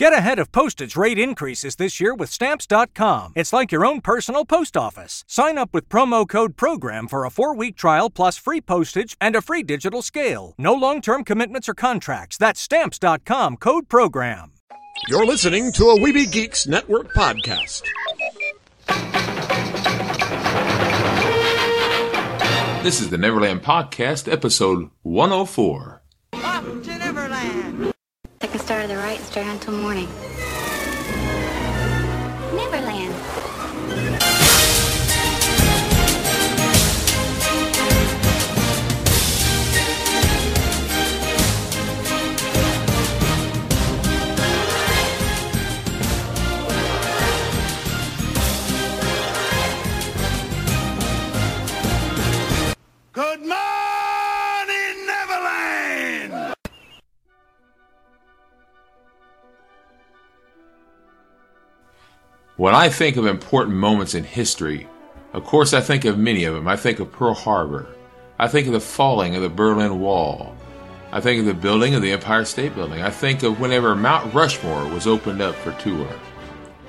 Get ahead of postage rate increases this year with Stamps.com. It's like your own personal post office. Sign up with promo code PROGRAM for a four week trial plus free postage and a free digital scale. No long term commitments or contracts. That's Stamps.com code PROGRAM. You're listening to a Weeby Geeks Network podcast. This is the Neverland Podcast, episode 104. To Neverland. Start to the right and stay until morning. Neverland. Good morning, When I think of important moments in history, of course I think of many of them. I think of Pearl Harbor. I think of the falling of the Berlin Wall. I think of the building of the Empire State Building. I think of whenever Mount Rushmore was opened up for tour.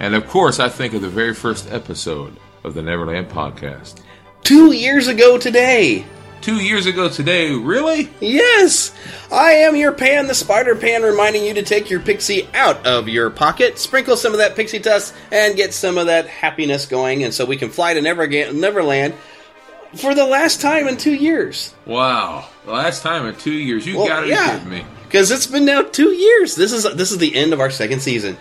And of course, I think of the very first episode of the Neverland Podcast. Two years ago today. Two years ago today, really? Yes, I am your Pan, the Spider Pan, reminding you to take your pixie out of your pocket, sprinkle some of that pixie dust, and get some of that happiness going, and so we can fly to Never- Neverland for the last time in two years. Wow. The last time in two years. You Well, gotta yeah. kidding me. Because it's been now two years. This is this is the end of our second season.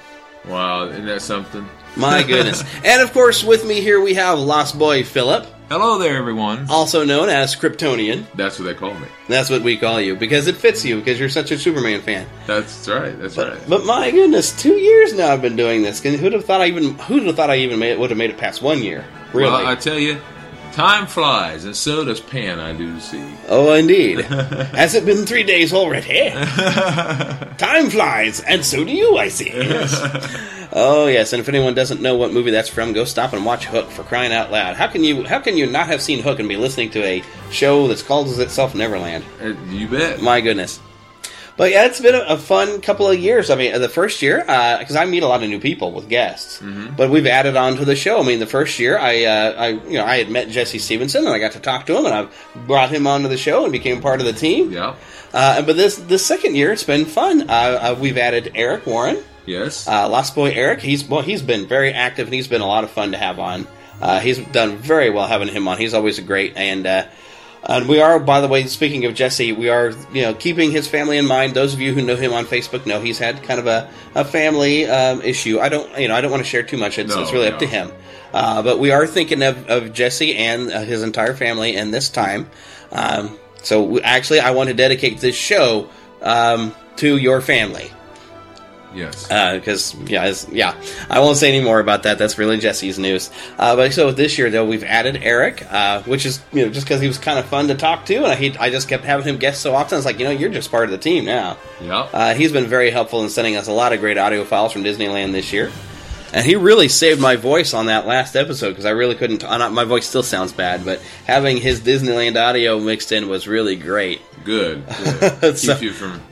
Wow, isn't that something? My goodness. and of course, with me here we have Lost Boy Philip, Hello there, everyone. also known as Kryptonian. That's what they call me. That's what we call you because it fits you because you're such a Superman fan. That's right. That's But, right. but my goodness, two years now I've been doing this. Who'd have thought I even who'd have thought I even made, would have made it past one year? Really? Well, I tell you, time flies, and so does Pan. I do see. oh, indeed. Has it been three days already? Time flies, and so do you. I see. Yes. oh yes, and if anyone doesn't know what movie that's from, go stop and watch Hook for crying out loud. How can you how can you not have seen Hook and be listening to a show that's called itself Neverland? Uh, You bet. My goodness. But yeah, it's been a, a fun couple of years. I mean, the first year, because I meet a lot of new people with guests, but we've added on to the show. I mean, the first year, I, uh, I, you know, I had met Jesse Stevenson, and I got to talk to him, and I've brought him onto the show and became part of the team. Yeah. Uh, but this this second year, it's been fun. Uh, uh, we've added Eric Warren, Yes. uh, Lost Boy Eric. He's well, he's been very active, and he's been a lot of fun to have on. Uh, he's done very well having him on. He's always a great and. Uh, and we are, by the way, speaking of Jesse, we are, you know, keeping his family in mind. Those of you who know him on Facebook know he's had kind of a, a family um, issue. I don't, you know, I don't want to share too much. It's, No, it's really no. up to him. Uh, but we are thinking of, of Jesse and uh, his entire family in this time. Um, so we, actually, I want to dedicate this show um, to your family yes. because yeah, yeah, I won't say any more about that. That's really Jesse's news. Uh, but so this year though, we've added Eric, uh, which is you know just because he was kind of fun to talk to, and I he, I just kept having him guest so often. It's like you know you're just part of the team now. yeah. Uh, he's been very helpful in sending us a lot of great audio files from Disneyland this year. And he really saved my voice on that last episode because I really couldn't. Uh, not, my voice still sounds bad, but having his Disneyland audio mixed in was really great. Good. Good. So- Keep you from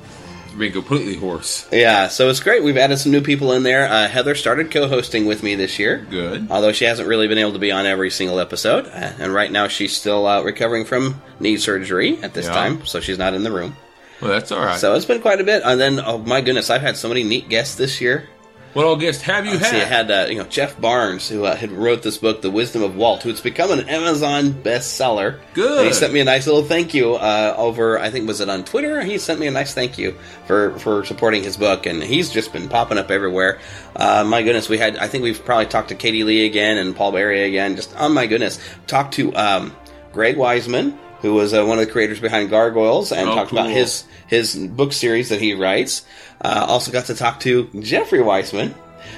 being completely hoarse. Yeah, so it's great. We've added some new people in there. Uh, Heather started co-hosting with me this year. Good. Although she hasn't really been able to be on every single episode, uh, and right now she's still uh, recovering from knee surgery at this Yeah. time, so she's not in the room. Well, that's all right. So it's been quite a bit. And then, oh my goodness, I've had so many neat guests this year. What all guests have you had? see, I had uh, you know Jeff Barnes, who uh, had wrote this book, The Wisdom of Walt, who who's become an Amazon bestseller. Good. And he sent me a nice little thank you uh, over. I think was it on Twitter. He sent me a nice thank you for for supporting his book, and he's just been popping up everywhere. Uh, my goodness, we had. I think we've probably talked to Katie Lee again and Paul Berry again. Just oh my goodness, talked to um, Greg Weisman. Who was uh, one of the creators behind Gargoyles and Oh, talked about his his book series that he writes. Uh, also got to talk to Jeffrey Weissman,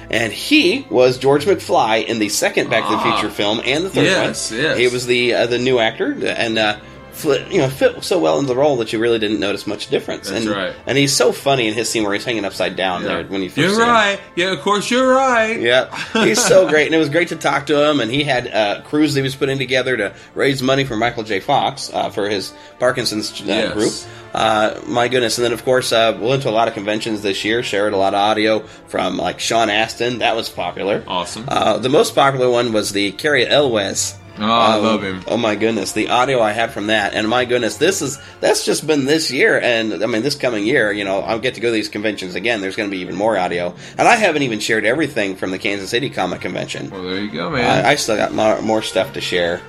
and he was George McFly in the second Back to the Ah. Future film and the third Yes, one. yes. He was the uh, the new actor, and uh, you know, fit so well into the role that you really didn't notice much difference. That's and, right. And he's so funny in his scene where he's hanging upside down there when you first You're see him. right. Yeah, of course you're right. Yeah, he's so great, and it was great to talk to him. And he had a cruise that he was putting together to raise money for Michael J. Fox uh, for his Parkinson's uh, Yes. group. Uh, my goodness! And then, of course, uh, we went to a lot of conventions this year. Shared a lot of audio from like Sean Astin. That was popular. Awesome. Uh, the most popular one was the Cary Elwes. Oh, I Um, love him. Oh my goodness, the audio I had from that, and my goodness, this is that's just been this year, and I mean this coming year. You know, I'll get to go to these conventions again. There's going to be even more audio, and I haven't even shared everything from the Kansas City Comic Convention. Well, there you go, man. I, I still got more, more stuff to share,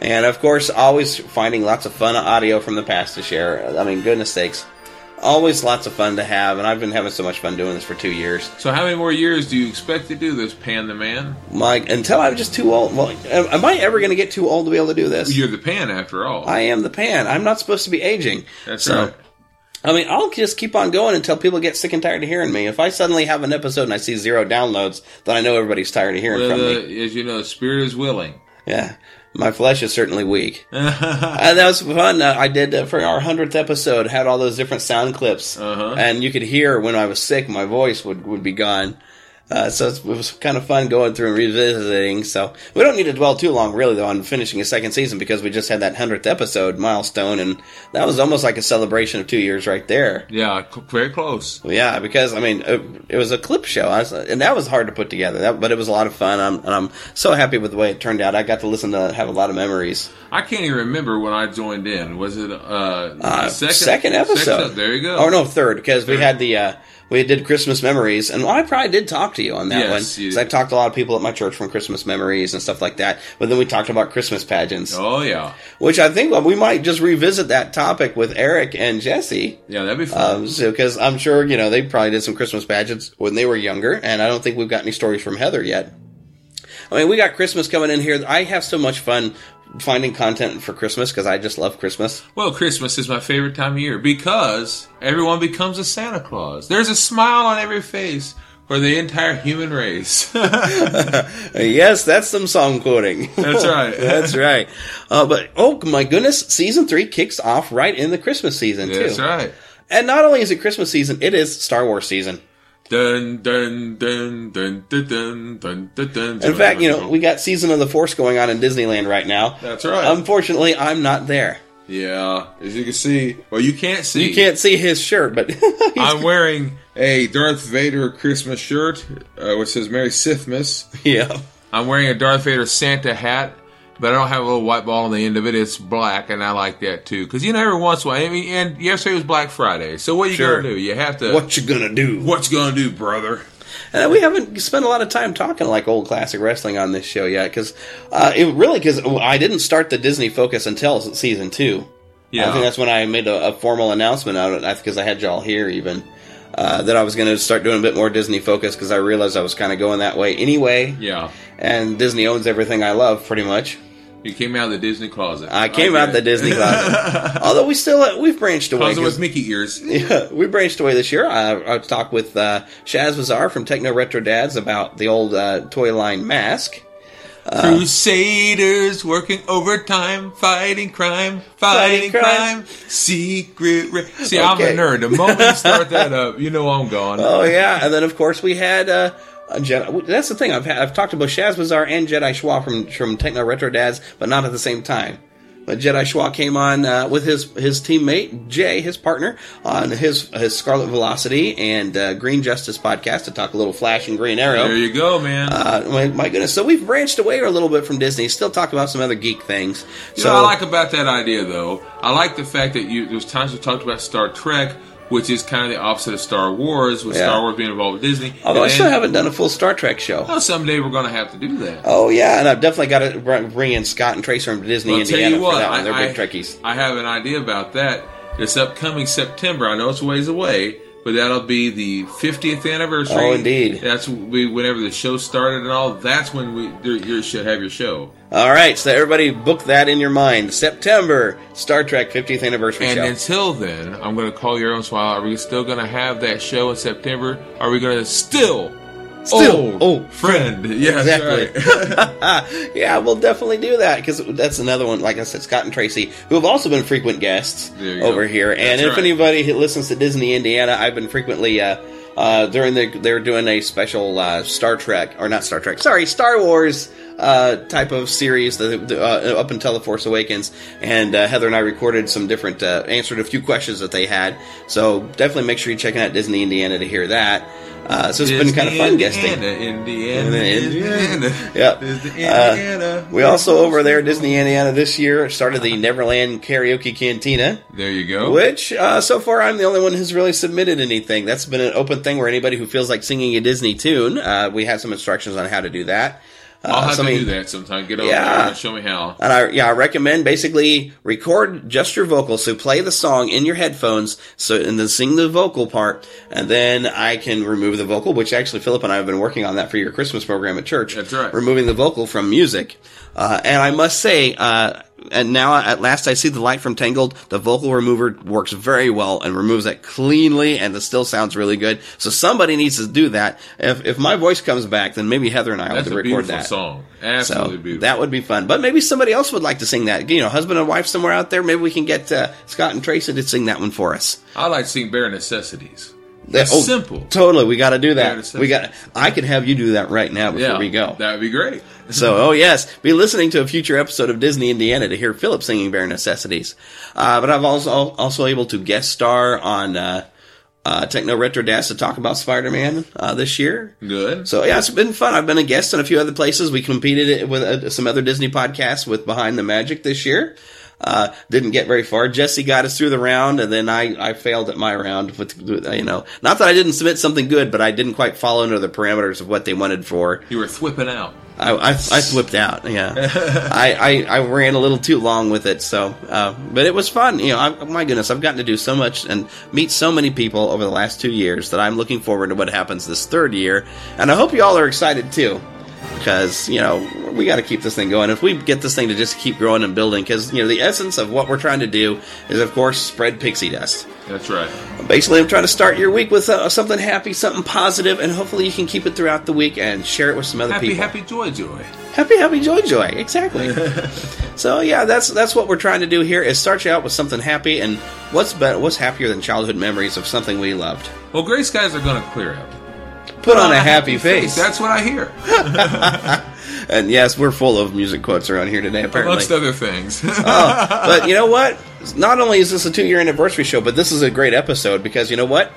and of course, always finding lots of fun audio from the past to share. I mean, goodness sakes, always lots of fun to have, and I've been having so much fun doing this for two years. so, how many more years do you expect to do this, Pan the Man? Mike, until I'm just too old. Well, am I ever going to get too old to be able to do this? You're the Pan, after all. I am the pan. I'm not supposed to be aging. That's So, right. I mean, I'll just keep on going until people get sick and tired of hearing me. If I suddenly have an episode and I see zero downloads, then I know everybody's tired of hearing Well, from me. the, as you know, spirit is willing. Yeah. My flesh is certainly weak. and that was fun. Uh, I did uh, for our 100th episode, had all those different sound clips. Uh-huh. And you could hear when I was sick, my voice would, would be gone. Uh, so it's, it was kind of fun going through and revisiting. So we don't need to dwell too long, really, though, on finishing a second season because we just had that 100th episode milestone. And that was almost like a celebration of two years right there. Yeah, c- very close. Yeah, because I mean, it, it was a clip show, I was, and that was hard to put together. That, but it was a lot of fun, I'm, and I'm so happy with the way it turned out. I got to listen to have a lot of memories. I can't even remember when I joined in. Was it uh, Uh, second, second, episode. there you go. Oh no, third because we had the uh, we did Christmas memories, and I probably did talk to you on that Yes, one because I talked to a lot of people at my church from Christmas memories and stuff like that. But then we talked about Christmas pageants, Oh yeah, which I think well, we might just revisit that topic with Eric and Jesse. yeah, that'd be fun. Um, so because I'm sure you know they probably did some Christmas pageants when they were younger, and I don't think we've got any stories from Heather yet. I mean, we got Christmas coming in here. I have so much fun finding content for Christmas because I just love Christmas. well, Christmas is my favorite time of year because everyone becomes a Santa Claus. There's a smile on every face for the entire human race. Yes, that's some song quoting. That's right. that's right. Uh, but oh my goodness, season three kicks off right in the Christmas season too. That's right. And not only is it Christmas season, it is Star Wars season. Dun dun dun dun dun dun dun dun. dun In fact, you know, we got season of the Force going on in Disneyland right now. That's right. Unfortunately, I'm not there. yeah, as you can see, well, you can't see. You can't see his shirt, but I'm wearing a Darth Vader Christmas shirt, uh, which says "Merry Sithmas." yeah. I'm wearing a Darth Vader Santa hat, but I don't have a little white ball on the end of it. It's black, and I like that too. Because you know, every once in a while, I mean, and yesterday was Black Friday, so what you Sure. gonna do? You have to. What you gonna do? What you gonna do, brother? And we haven't spent a lot of time talking like old classic wrestling on this show yet, because uh, it really because I didn't start the Disney focus until season two. Yeah. I think that's when I made a, a formal announcement out of it because I had y'all here even uh, that I was going to start doing a bit more Disney focus because I realized I was kind of going that way anyway. Yeah, And Disney owns everything I love pretty much. You came out of the Disney closet. I came get out the. Disney closet, although we still uh, we've branched away. closet with Mickey ears. yeah, we branched away this year. I, I talked with uh, Shaz Bazaar from Techno Retro Dads about the old uh, toy line Mask. Crusaders working overtime, fighting crime, fighting, Fighting crime. crime. secret. Ra- See, I'm a nerd. The moment you start that up, you know I'm gone. Oh yeah, and then of course we had uh, Jedi. That's the thing. I've had, I've talked about Shaz Bazaar and Jedi Schwa from from Techno Retro Dads, but not at the same time. But Jedi Schwa came on uh, with his his teammate Jay, his partner, on his his Scarlet Velocity and uh, Green Justice podcast to talk a little Flash and Green Arrow. There you go, man. Uh, my, my goodness! So we've branched away a little bit from Disney. Still talk about some other geek things. You so know, I like about that idea, though, I like the fact that you there's times we talked about Star Trek, which is kind of the opposite of Star Wars, with Yeah. Star Wars being involved with Disney. although I still then- haven't done a full Star Trek show. Well, someday we're going to have to do that. Oh yeah, and I've definitely got to bring in Scott and Tracy from Disney Well, Indiana what, for that one. They're I, big Trekkies. I have an idea about that. This upcoming September, I know it's a ways away, but that'll be the 50th anniversary. Oh, indeed. That's we, whenever the show started and all. That's when we you should have your show. All right, so everybody book that in your mind. September, Star Trek 50th anniversary And show. until then, I'm going to call your own. while. Are we still going to have that show in September? Are we going to still Still, oh, friend. Yeah, exactly. Right. yeah, we'll definitely do that because that's another one. Like I said, Scott and Tracy, who have also been frequent guests over go. here. And That's if right. anybody who listens to Disney Indiana, I've been frequently uh, uh, during the they're doing a special uh, Star Trek or not Star Trek, sorry, Star Wars. Uh, type of series that, uh, up until the Force Awakens, and uh, Heather and I recorded some different uh, answered a few questions that they had. So definitely make sure you're checking out Disney Indiana to hear that. Uh, so it's been kind of fun guesting. Indiana, Indiana, Indiana. Indiana. Yep. Disney Uh, Indiana. we also over there, Disney Indiana, this year started the Neverland Karaoke Cantina, There you go. which uh, so far I'm the only one who's really submitted anything. That's been an open thing where anybody who feels like singing a Disney tune, uh, we have some instructions on how to do that. Uh, I'll have so, to do that sometime. Get over Yeah. there and show me how. And I, yeah, I recommend basically record just your vocals. So play the song in your headphones, so and then sing the vocal part, and then I can remove the vocal. Which actually, Philip and I have been working on that for your Christmas program at church. That's right. Removing the vocal from music, uh, and I must say, uh, and now at last I see the light from Tangled. The vocal remover works very well and removes it cleanly, and it still sounds really good. So somebody needs to do that. If if my voice comes back, then maybe Heather and I will That's have to record that. song. So Absolutely beautiful. that would be fun. But maybe somebody else would like to sing that. You know, husband and wife somewhere out there. Maybe we can get uh, Scott and Tracy to sing that one for us. I like to sing bare necessities. That- That's simple. Totally, we got to do that. We got. I can have you do that right now before Yeah, we go. That would be great. So, oh yes, be listening to a future episode of Disney Indiana to hear Philip singing Bare Necessities. Uh, but I've also also able to guest star on uh, uh, Techno Retro Dads to talk about Spider Man uh, this year. Good. So yeah, it's been fun. I've been a guest in a few other places. We competed with uh, some other Disney podcasts with Behind the Magic this year. Uh, didn't get very far. Jesse got us through the round, and then I, I failed at my round with, you know, not that I didn't submit something good, but I didn't quite follow under the parameters of what they wanted for. you were thwipping out. I, I, I slipped out. Yeah, I, I, I ran a little too long with it. So, uh, but it was fun. You know, I, my goodness, I've gotten to do so much and meet so many people over the last two years that I'm looking forward to what happens this third year, and I hope you all are excited too. Because you know we got to keep this thing going. If we get this thing to just keep growing and building, because you know the essence of what we're trying to do is, of course, spread pixie dust. That's right. Basically, I'm trying to start your week with uh, something happy, something positive, and hopefully you can keep it throughout the week and share it with some other Happy, people. happy, happy, joy, joy. Happy, happy, joy, joy. Exactly. so yeah, that's that's what we're trying to do here is start you out with something happy, and what's better, what's happier than childhood memories of something we loved? Well, gray skies are going to clear out. Put on a happy face. That's what I hear, And yes, we're full of music quotes around here today. Apparently, amongst other things. Uh, but you know what? Not only is this a two-year anniversary show, but this is a great episode because you know what?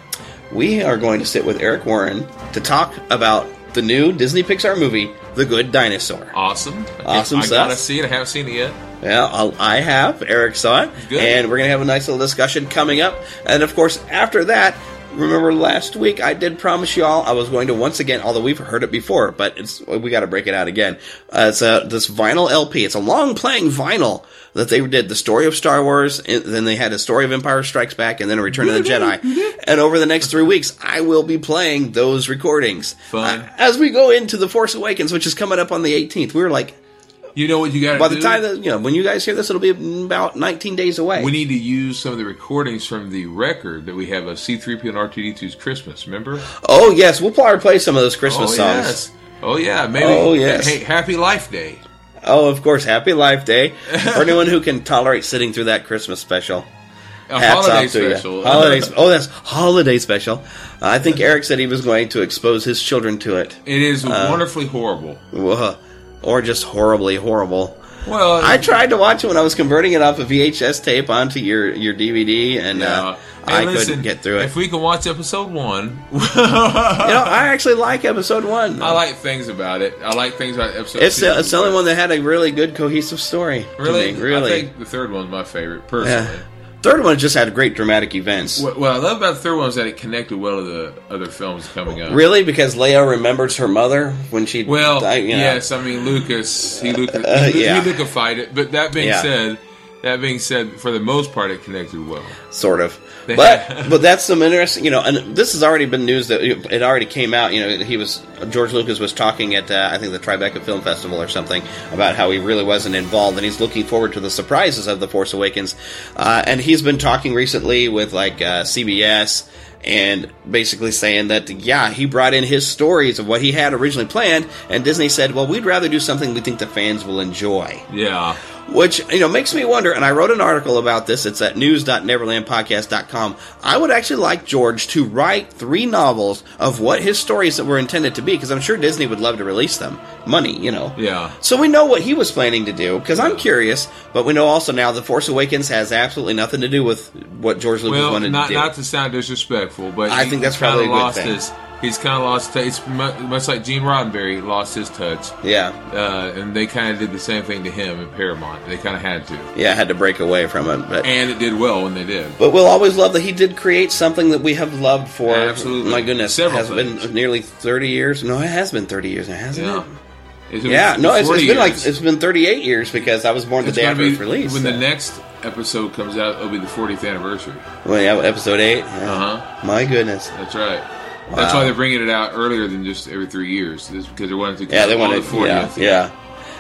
We are going to sit with Eric Warren to talk about the new Disney Pixar movie, The Good Dinosaur. awesome. Awesome I stuff. gotta see it. I haven't seen it yet. Yeah, I'll, I have. Eric saw it. Good. And we're going to have a nice little discussion coming up. And of course, after that, remember last week I did promise y'all I was going to once again, although we've heard it before, but it's we got to break it out again. Uh, it's a, this vinyl LP. It's a long playing vinyl that they did the story of Star Wars, and then they had a story of Empire Strikes Back, and then a Return of the Jedi. And over the next three weeks, I will be playing those recordings. Fun. Uh, as we go into The Force Awakens, which is coming up on the 18th. We were like, You know what you got to by do? the time that you know, when you guys hear this, it'll be about 19 days away. we need to use some of the recordings from the record that we have of C3PO and R2D2's Christmas. Remember? oh yes, we'll probably play some of those Christmas oh, songs. Yes. Oh yeah, maybe. Oh, yes. Hey, Happy Life Day. Oh, of course, Happy Life Day for anyone who can tolerate sitting through that Christmas special. A Hats holiday off to special. you. Holiday. Oh, that's holiday special. Uh, I think Eric said he was going to expose his children to it, It is Uh, wonderfully horrible. Ugh. Or just horribly horrible. Well, I tried to watch it when I was converting it off a VHS tape onto your your DVD, and Yeah. uh, Hey, I listen, couldn't get through it. If we can watch episode one, you know, I actually like episode one. I like things about it. I like things about episode. It's two, the, it's the only one that had a really good cohesive story. to Really, me, really. I think the third one's my favorite personally. yeah. Third one just had great dramatic events. What, what I love about the third one is that it connected well to the other films coming up. Really, because Leia remembers her mother when she Well, died, you know. yes, I mean Lucas, he Lucas, Uh, he, yeah. he Lucified it. But that being Yeah. said, that being said, for the most part, it connected well. sort of. But but that's some interesting, you know. And this has already been news that it already came out. You know, he was George Lucas was talking at uh, I think the Tribeca Film Festival or something about how he really wasn't involved, and he's looking forward to the surprises of the Force Awakens. Uh, and he's been talking recently with like uh, CBS and basically saying that yeah, he brought in his stories of what he had originally planned, and Disney said, well, we'd rather do something we think the fans will enjoy Yeah. Which you know makes me wonder and i wrote an article about this it's at news.neverlandpodcast.com i would actually like george to write three novels of what his stories that were intended to be because i'm sure disney would love to release them money you know Yeah. so we know what he was planning to do because i'm curious but we know also now the force awakens has absolutely nothing to do with what george lucas Well, wanted not to do not to sound disrespectful, but I he- think that's probably a good lost thing. his. He's kind of lost. It's much like Gene Roddenberry lost his touch, yeah uh, and they kind of did the same thing to him in Paramount. They kind of had to, yeah had to break away from it but and it did well when they did. But we'll always love that he did create something that we have loved for. Absolutely. My goodness, Several has things. been nearly thirty years. No, it has been thirty years now, hasn't Yeah. it? It's- Yeah, no, it's, it's been like it's been thirty-eight years because I was born the day after its release. When so. the next episode comes out, it'll be the 40th anniversary. well, yeah, episode eight. Yeah. Uh huh. My goodness. That's right. That's why they're um, bringing it out earlier than just every three years. This because they wanted to. Yeah, they on want the to. Yeah, 40th. yeah.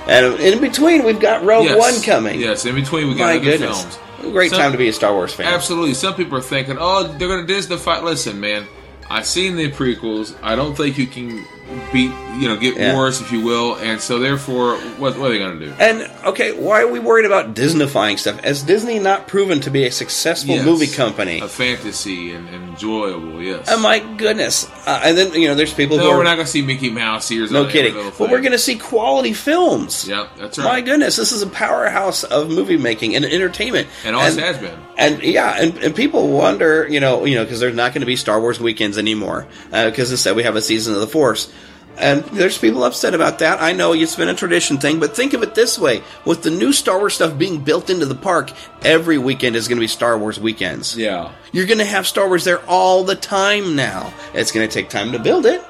And in between, we've got Rogue Yes. One coming. Yes, in between we got My other goodness, films. great Some- time to be a Star Wars fan. Absolutely. Some people are thinking, oh, they're going to Disney fight." Listen, man, I've seen the prequels. I don't think you can beat, you know, get Yeah. worse, if you will. And so, therefore, what, what are they going to do? And okay, why are we worried about Disneyfying stuff? Has Disney not proven to be a successful Yes. movie company? A fantasy and, and enjoyable, yes. Oh my goodness! Uh, and then you know, there's people who are we're not going to see Mickey Mouse ears no kidding, but we're going to see quality films. Yep, that's My goodness, this is a powerhouse of movie making and entertainment, And always has been. And yeah, and, and people wonder, you know, you know, because there's not going to be Star Wars weekends anymore, because instead we have a season of the Force. And there's people upset about that. I know it's been a tradition thing, but think of it this way: with the new Star Wars stuff being built into the park, every weekend is going to be Star Wars weekends. Yeah. You're going to have Star Wars there all the time now. It's going to take time to build it.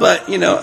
But, you know,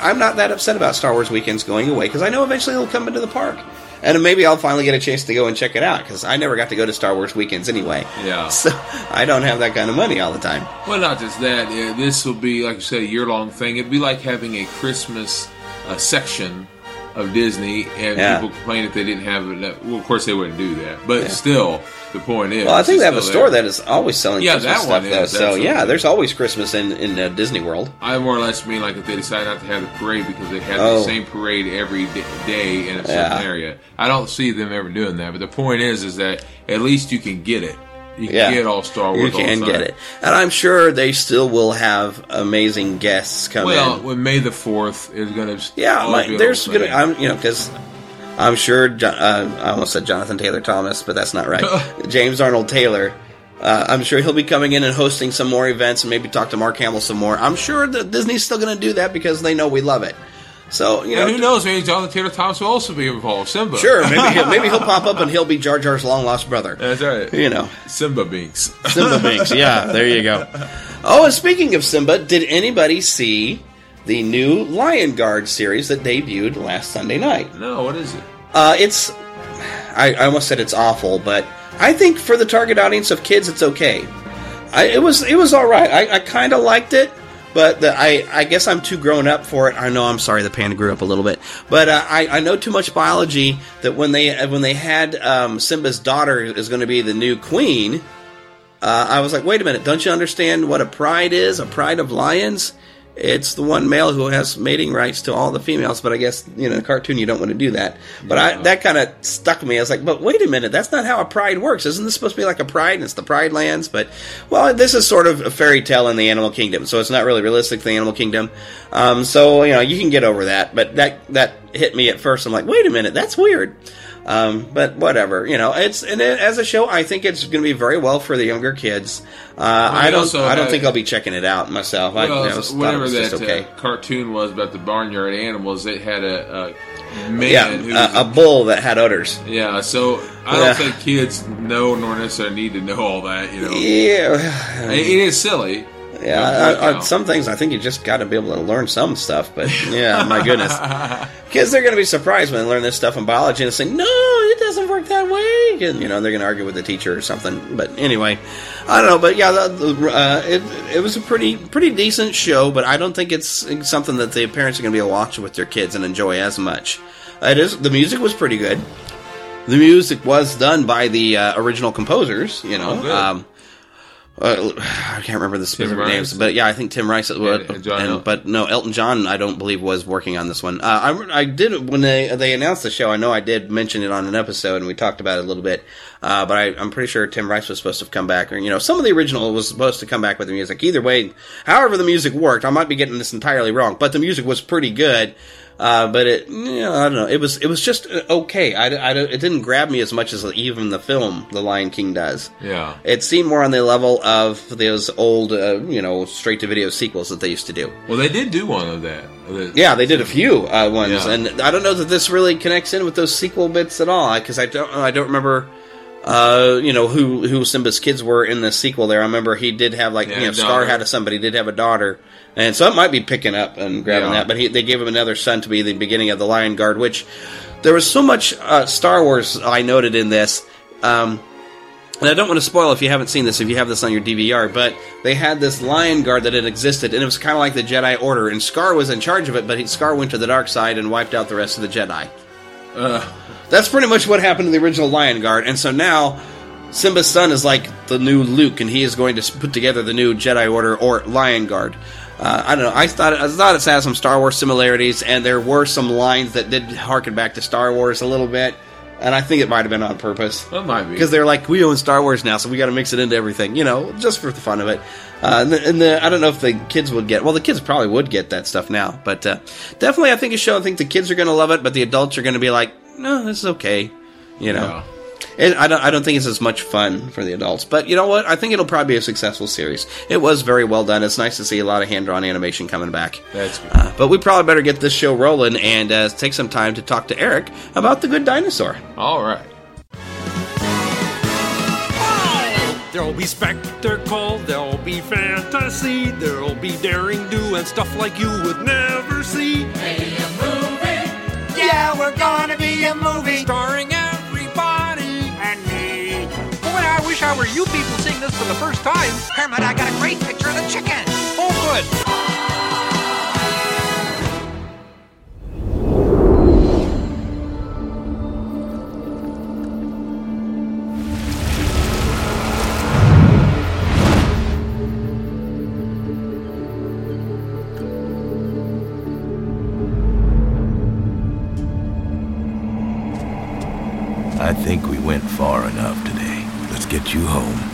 I'm not that upset about Star Wars weekends going away because I know eventually it'll come into the park. And maybe I'll finally get a chance to go and check it out because I never got to go to Star Wars weekends anyway. Yeah. So I don't have that kind of money all the time. Well, not just that. Yeah, this will be, like you said, a year long thing. It'd be like having a Christmas uh, section of Disney, and Yeah. people complain if they didn't have it. Well, of course they wouldn't do that, but still, the point is. Well, I think they have a store there. that is always selling Yeah, Christmas that stuff, one though. is, So, yeah, there's always Christmas in, in uh, Disney World. I more or less mean like if they decide not to have the parade because they have Oh. the same parade every day in a certain Yeah. area. I don't see them ever doing that. But the point is, is that at least you can get it. You can Yeah. get all Star Wars. You can get it. And I'm sure they still will have amazing guests come Well, in. when May the Fourth is going to Yeah, my, there's gonna. I'm you know because I'm sure. Uh, I almost said Jonathan Taylor Thomas, but that's not right. James Arnold Taylor. Uh, I'm sure he'll be coming in and hosting some more events and maybe talk to Mark Hamill some more. I'm sure that Disney's still going to do that because they know we love it. So you know, And who knows? Maybe Jonathan Taylor Thomas will also be involved. Simba. Sure, maybe he'll, maybe he'll pop up and he'll be Jar Jar's long lost brother. That's right. You know, Simba Binks. Simba Binks. Yeah, there you go. Oh, and speaking of Simba, did anybody see the new Lion Guard series that debuted last Sunday night? no, what is it? Uh, it's. I, I almost said it's awful, but I think for the target audience of kids, it's okay. I, it was it was all right. I, I kind of liked it, but the, I I guess I'm too grown up for it. I know I'm sorry the panda grew up a little bit, but uh, I I know too much biology that when they when they had um, Simba's daughter is going to be the new queen. Uh, I was like, wait a minute, don't you understand what a pride is? A pride of lions? It's the one male who has mating rights to all the females, but I guess, you know, in a cartoon you don't want to do that. But I, that kind of stuck me. I was like, but wait a minute, that's not how a pride works. Isn't this supposed to be like a pride and it's the pride lands? But, well, this is sort of a fairy tale in the animal kingdom, so it's not really realistic, the animal kingdom. Um, so, you know, you can get over that. But that, that hit me at first. I'm like, wait a minute, that's weird. Um, but whatever, you know, it's and it, as a show, I think it's going to be very well for the younger kids. Uh, I don't, I don't had- think I'll be checking it out myself. I, you know, just thought it whatever was that just okay. uh, cartoon was about the barnyard animals, it had a, a man yeah, a, a bull that had udders. yeah. So I don't Yeah. think kids know nor necessarily need to know all that. You know, Yeah, it, it is silly. Yeah. I, I, some things I think you just got to be able to learn some stuff. But yeah, my goodness, kids they're going to be surprised when they learn this stuff in biology and say, "No, it doesn't work that way." And you know they're going to argue with the teacher or something. But anyway, I don't know. But yeah, the, the, uh, it it was a pretty pretty decent show. But I don't think it's something that the parents are going to be able to watch with their kids and enjoy as much. It is the music was pretty good. The music was done by the uh, original composers. You know. Oh, um, Uh, I can't remember the specific names, but yeah, I think Tim Rice. And- would, and John and- but no, Elton John, I don't believe was working on this one. Uh, I, I did when they they announced the show. I know I did mention it on an episode, and we talked about it a little bit. Uh, but I, I'm pretty sure Tim Rice was supposed to come back, or you know, some of the original was supposed to come back with the music. Either way, however the music worked, I might be getting this entirely wrong, but the music was pretty good. Uh, but it, you know, I don't know. It was, it was just uh, okay. I, I, it didn't grab me as much as even the film, The Lion King, does. Yeah. It seemed more on the level of those old, uh, you know, straight to video sequels that they used to do. Well, they did do one of that. Yeah, they did a few uh, ones, Yeah. and I don't know that this really connects in with those sequel bits at all because I don't, I don't remember, uh, you know, who who Simba's kids were in the sequel. There, I remember he did have like, Yeah, you know, Scar had a son, but he did have a daughter, and so it might be picking up and grabbing Yeah. that. But he, they gave him another son to be the beginning of the Lion Guard, which there was so much uh, Star Wars I noted in this. Um, and I don't want to spoil if you haven't seen this, if you have this on your DVR, but they had this Lion Guard that had existed, and it was kind of like the Jedi Order, and Scar was in charge of it, but he, Scar went to the dark side and wiped out the rest of the Jedi. That's pretty much what happened to the original Lion Guard, and so now Simba's son is like the new Luke, and he is going to put together the new Jedi Order or Lion Guard. Uh, I don't know. I thought I thought it had some Star Wars similarities, and there were some lines that did harken back to Star Wars a little bit, and I think it might have been on purpose That might be. because they're like we own Star Wars now, so we got to mix it into everything, you know, just for the fun of it. Uh, and, the, and the I don't know if the kids would get. Well, the kids probably would get that stuff now, but uh, definitely, I think a show. I think the kids are going to love it, but the adults are going to be like, no, this is okay, you know. Yeah. And I don't, I don't think it's as much fun for the adults, but you know what? I think it'll probably be a successful series. It was very well done. It's nice to see a lot of hand drawn animation coming back. That's good. Uh, but we probably better get this show rolling and uh, take some time to talk to Eric about the Good Dinosaur. All right. There'll be spectacle, there'll be fantasy, there'll be daring do and stuff like you would never see. Maybe a movie. Yeah, we're gonna be a movie. Starring wish I were you people seeing this for the first time. Hermit, I got a great picture of the chicken. Oh, good. I think we went far enough today. Let's get you home.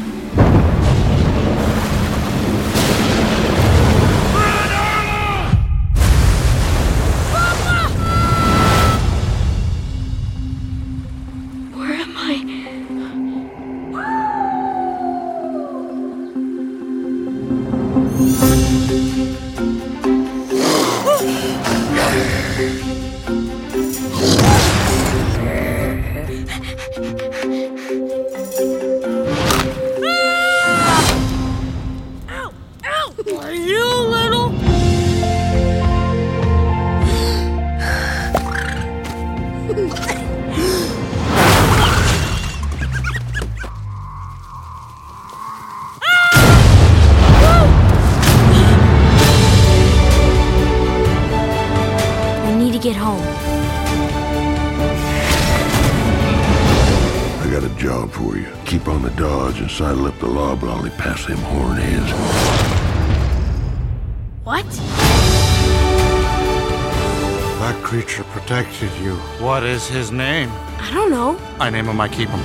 Is his name? I don't know. I name him, I keep him.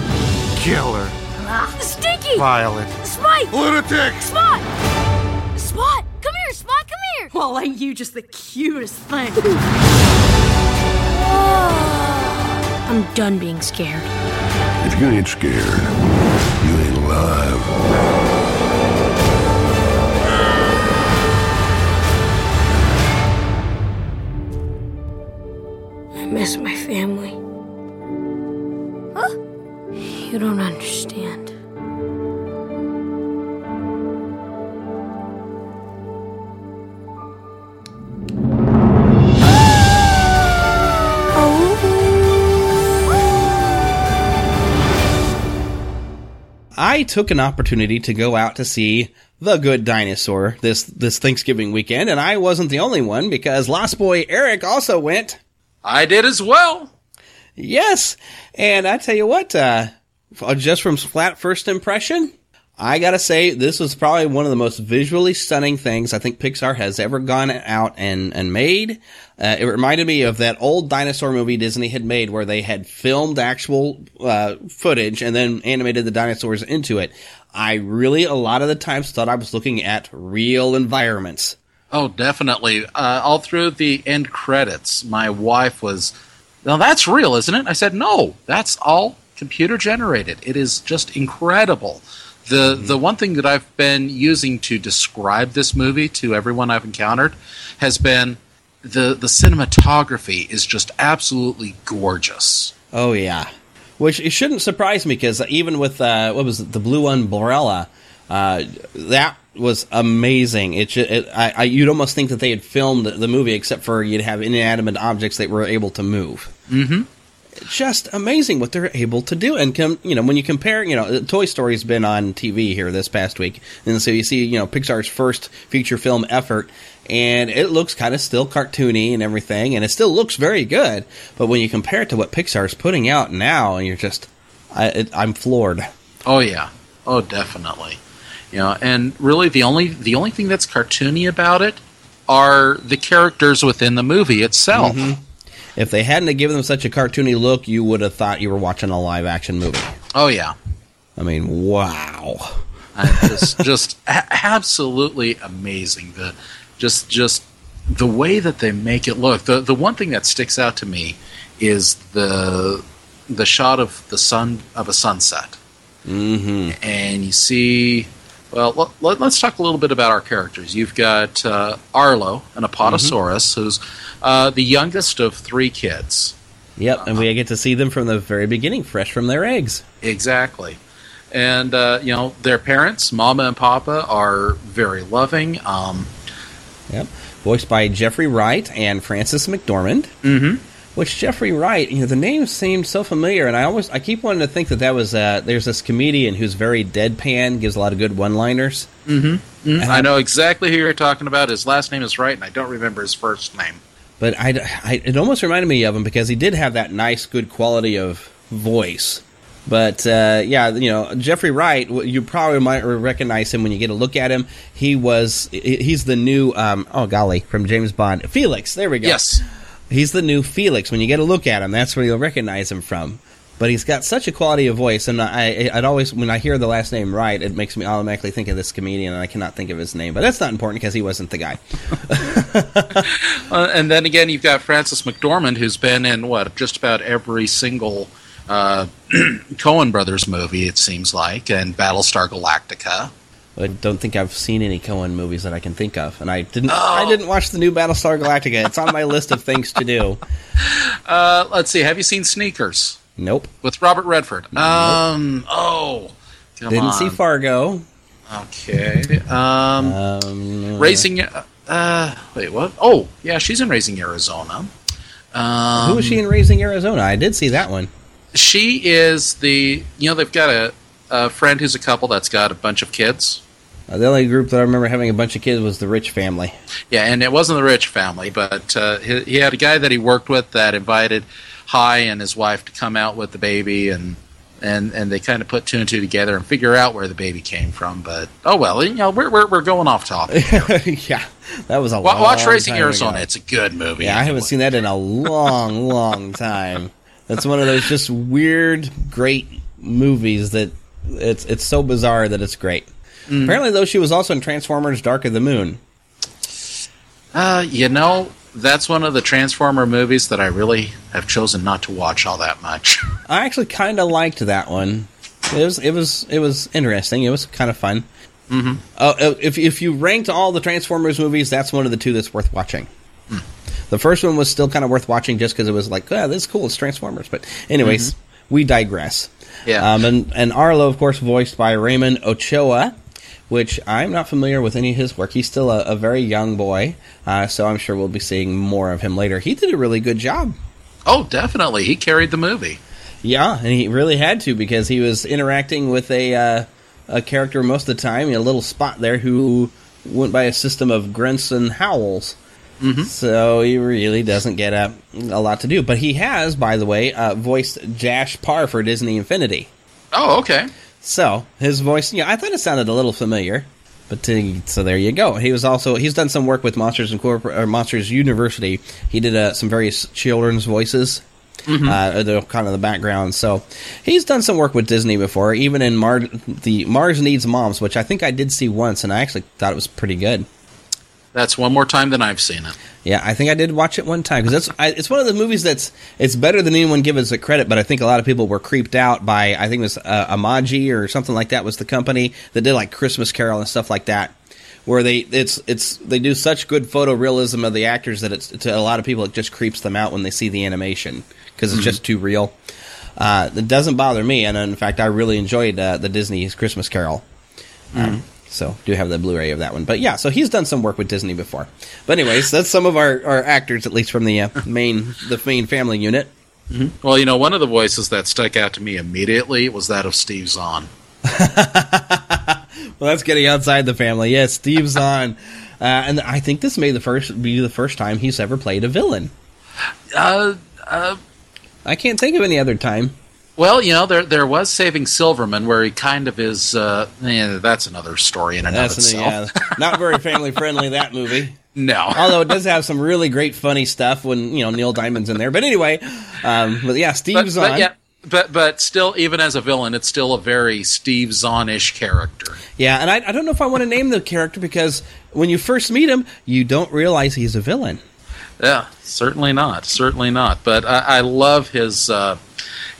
Killer. Ah, Stinky! Violet. Spike! Lunatic! Spot! Spot! Come here, Spot, come here! Well, ain't you just the cutest thing? Ah, I'm done being scared. If you ain't scared, you ain't alive. I took an opportunity to go out to see The Good Dinosaur this this Thanksgiving weekend, and I wasn't the only one because Lost Boy Eric also went. I did as well. Yes, and I tell you what, uh, just from flat first impression, I gotta say, this was probably one of the most visually stunning things I think Pixar has ever gone out and, and made. Uh, it reminded me of that old dinosaur movie Disney had made where they had filmed actual uh, footage and then animated the dinosaurs into it. I really, a lot of the times, thought I was looking at real environments. Oh, definitely. Uh, all through the end credits, my wife was, "Now that's real, isn't it?" I said, "No, that's all computer generated. It is just incredible." The the one thing that I've been using to describe this movie to everyone I've encountered has been the the cinematography is just absolutely gorgeous. Oh yeah, which it shouldn't surprise me because even with uh, what was it, the Blue Umbrella, uh, that was amazing. It, it I, I, you'd almost think that they had filmed the movie except for you'd have inanimate objects that were able to move. Mm-hmm. Just amazing what they're able to do, and com- you know when you compare, you know, Toy Story's been on TV here this past week, and so you see, you know, Pixar's first feature film effort, and it looks kind of still cartoony and everything, and it still looks very good. But when you compare it to what Pixar's putting out now, and you're just, I, it, I'm floored. Oh yeah, oh definitely. You know, and really the only the only thing that's cartoony about it are the characters within the movie itself. Mm-hmm. If they hadn't have given them such a cartoony look, you would have thought you were watching a live action movie. Oh yeah, I mean, wow. Just just a- absolutely amazing. The just just the way that they make it look. The the one thing that sticks out to me is the the shot of the sun of a sunset, Mm-hmm. and you see. Well, let, us talk a little bit about our characters. You've got uh, Arlo, an Apatosaurus, who's uh, the youngest of three kids. Yep, and we get to see them from the very beginning, fresh from their eggs. Exactly. And, uh, you know, their parents, Mama and Papa, are very loving. Um, Yep, voiced by Jeffrey Wright and Frances McDormand. mhm. Which Jeffrey Wright, you know, the name seemed so familiar, and I always, I keep wanting to think that that was, uh, there's this comedian who's very deadpan, gives a lot of good one-liners. Mm-hmm. I know exactly who you're talking about. His last name is Wright, and I don't remember his first name. But I, I, it almost reminded me of him because he did have that nice, good quality of voice. But uh, yeah, you know, Jeffrey Wright, you probably might recognize him when you get a look at him. He was, he's the new, um, oh golly, from James Bond, Felix. There we go. Yes. He's the new Felix. When you get a look at him, that's where you'll recognize him from. But he's got such a quality of voice, and I, I'd always, when I hear the last name Wright, it makes me automatically think of this comedian, and I cannot think of his name. But that's not important because he wasn't the guy. Uh, and then again, you've got Frances McDormand, who's been in what just about every single uh, Coen Brothers movie, it seems like, and Battlestar Galactica. I don't think I've seen any Cohen movies that I can think of, and I didn't. I didn't watch the new Battlestar Galactica. It's on my list of things to do. Uh, let's see. Have you seen Sneakers Nope. with Robert Redford? Um. Oh. Didn't on. see Fargo. Okay. Um. Um, Raising. Uh. Wait. What? Oh. Yeah. She's in Raising Arizona. Um, Who was she in Raising Arizona? I did see that one. She is the. You know, they've got a, a friend who's a couple that's got a bunch of kids. Uh, the only group that I remember having a bunch of kids was the Rich family. Yeah, and it wasn't the rich family, but uh, he, he had a guy that he worked with that invited Hi and his wife to come out with the baby, and and and they kind of put two and two together and figure out where the baby came from. But oh well, you know, we're we're, we're going off topic. yeah, that was a Wa- long Watch Raising Arizona; ago. it's a good movie. Yeah, I haven't seen that in a long, long time. That's one of those just weird, great movies that it's it's so bizarre that it's great. Mm. Apparently, though, she was also in Transformers: Dark of the Moon. Uh, you know, that's one of the Transformer movies that I really have chosen not to watch all that much. I actually kind of liked that one. It was it was it was interesting. It was kind of fun. Mhm. Uh, if if you ranked all the Transformers movies, that's one of the two that's worth watching. Hmm. The first one was still kind of worth watching just because it was like, yeah, this is cool. It's Transformers. But anyways, we digress. Mm-hmm. Yeah. Um, and and Arlo, of course, voiced by Raymond Ochoa, which I'm not familiar with any of his work. He's still a, a very young boy, uh, so I'm sure we'll be seeing more of him later. He did a really good job. oh, definitely, he carried the movie. Yeah, and he really had to because he was interacting with a uh, a character most of the time, a little spot there who went by a system of grunts and howls. Mhm. So he really doesn't get a, a lot to do. But he has, by the way, uh, voiced Dash Parr for Disney Infinity. Oh, okay. So his voice, yeah, I thought it sounded a little familiar. But uh, so there you go. He was also he's done some work with Monsters Incorpor- or Monsters University. He did uh, some various children's voices. Uh, the kind of the background. So he's done some work with Disney before, even in Mar- the Mars Needs Moms, which I think I did see once, and I actually thought it was pretty good. That's one more time than I've seen it. Yeah, I think I did watch it one time because it's I, it's one of the movies that's it's better than anyone gives it credit. But I think a lot of people were creeped out by I think it was uh, Amaji or something like that was the company that did like Christmas Carol and stuff like that, where they it's it's they do such good photorealism of the actors that it's to a lot of people it just creeps them out when they see the animation because it's Mhm. just too real. Uh, it doesn't bother me, and in fact, I really enjoyed uh, the Disney's Christmas Carol. Um, so do have the Blu-ray of that one. But yeah, so he's done some work with Disney before. But anyways, that's some of our, our actors, at least from the uh, main the main family unit. Well, you know, one of the voices that stuck out to me immediately was that of Steve Zahn. Well, that's getting outside the family. Yes, Steve Zahn, uh, and I think this may the first be the first time he's ever played a villain. Uh, uh, I can't think of any other time. Well, you know, there there was Saving Silverman, where he kind of is. Uh, yeah, that's another story in and of That's an, itself. yeah, not very family friendly that movie. No, although it does have some really great funny stuff when you know Neil Diamond's in there. But anyway, um, but yeah, Steve but, Zahn. but yeah, but but still, even as a villain, it's still a very Steve Zahn-ish character. Yeah, and I, I don't know if I want to name the character because when you first meet him, you don't realize he's a villain. Yeah, certainly not. Certainly not. But I, I love his uh,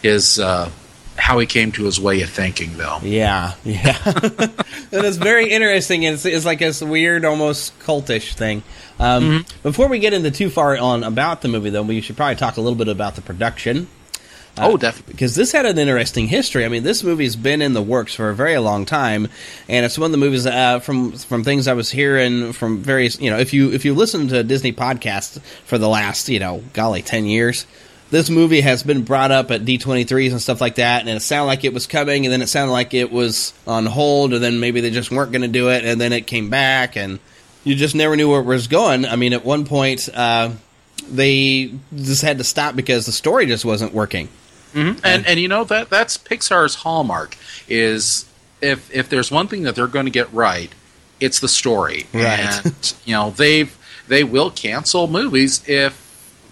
his uh, how he came to his way of thinking, though. Yeah, yeah, and it's very interesting. It's, it's like this weird, almost cultish thing. Um, Mm-hmm. Before we get into too far on about the movie, though, we should probably talk a little bit about the production. Oh, definitely. Because this had an interesting history. I mean, this movie's been in the works for a very long time, and it's one of the movies uh, from from things I was hearing from various. You know, if you if you listen to Disney podcasts for the last you know, golly, ten years, this movie has been brought up at D23s and stuff like that, and it sounded like it was coming, and then it sounded like it was on hold, and then maybe they just weren't going to do it, and then it came back, and you just never knew where it was going. I mean, at one point, uh, they just had to stop because the story just wasn't working. Hmm And and you know that that's Pixar's hallmark is if if there's one thing that they're going to get right, it's the story. Right. And you know they've they will cancel movies if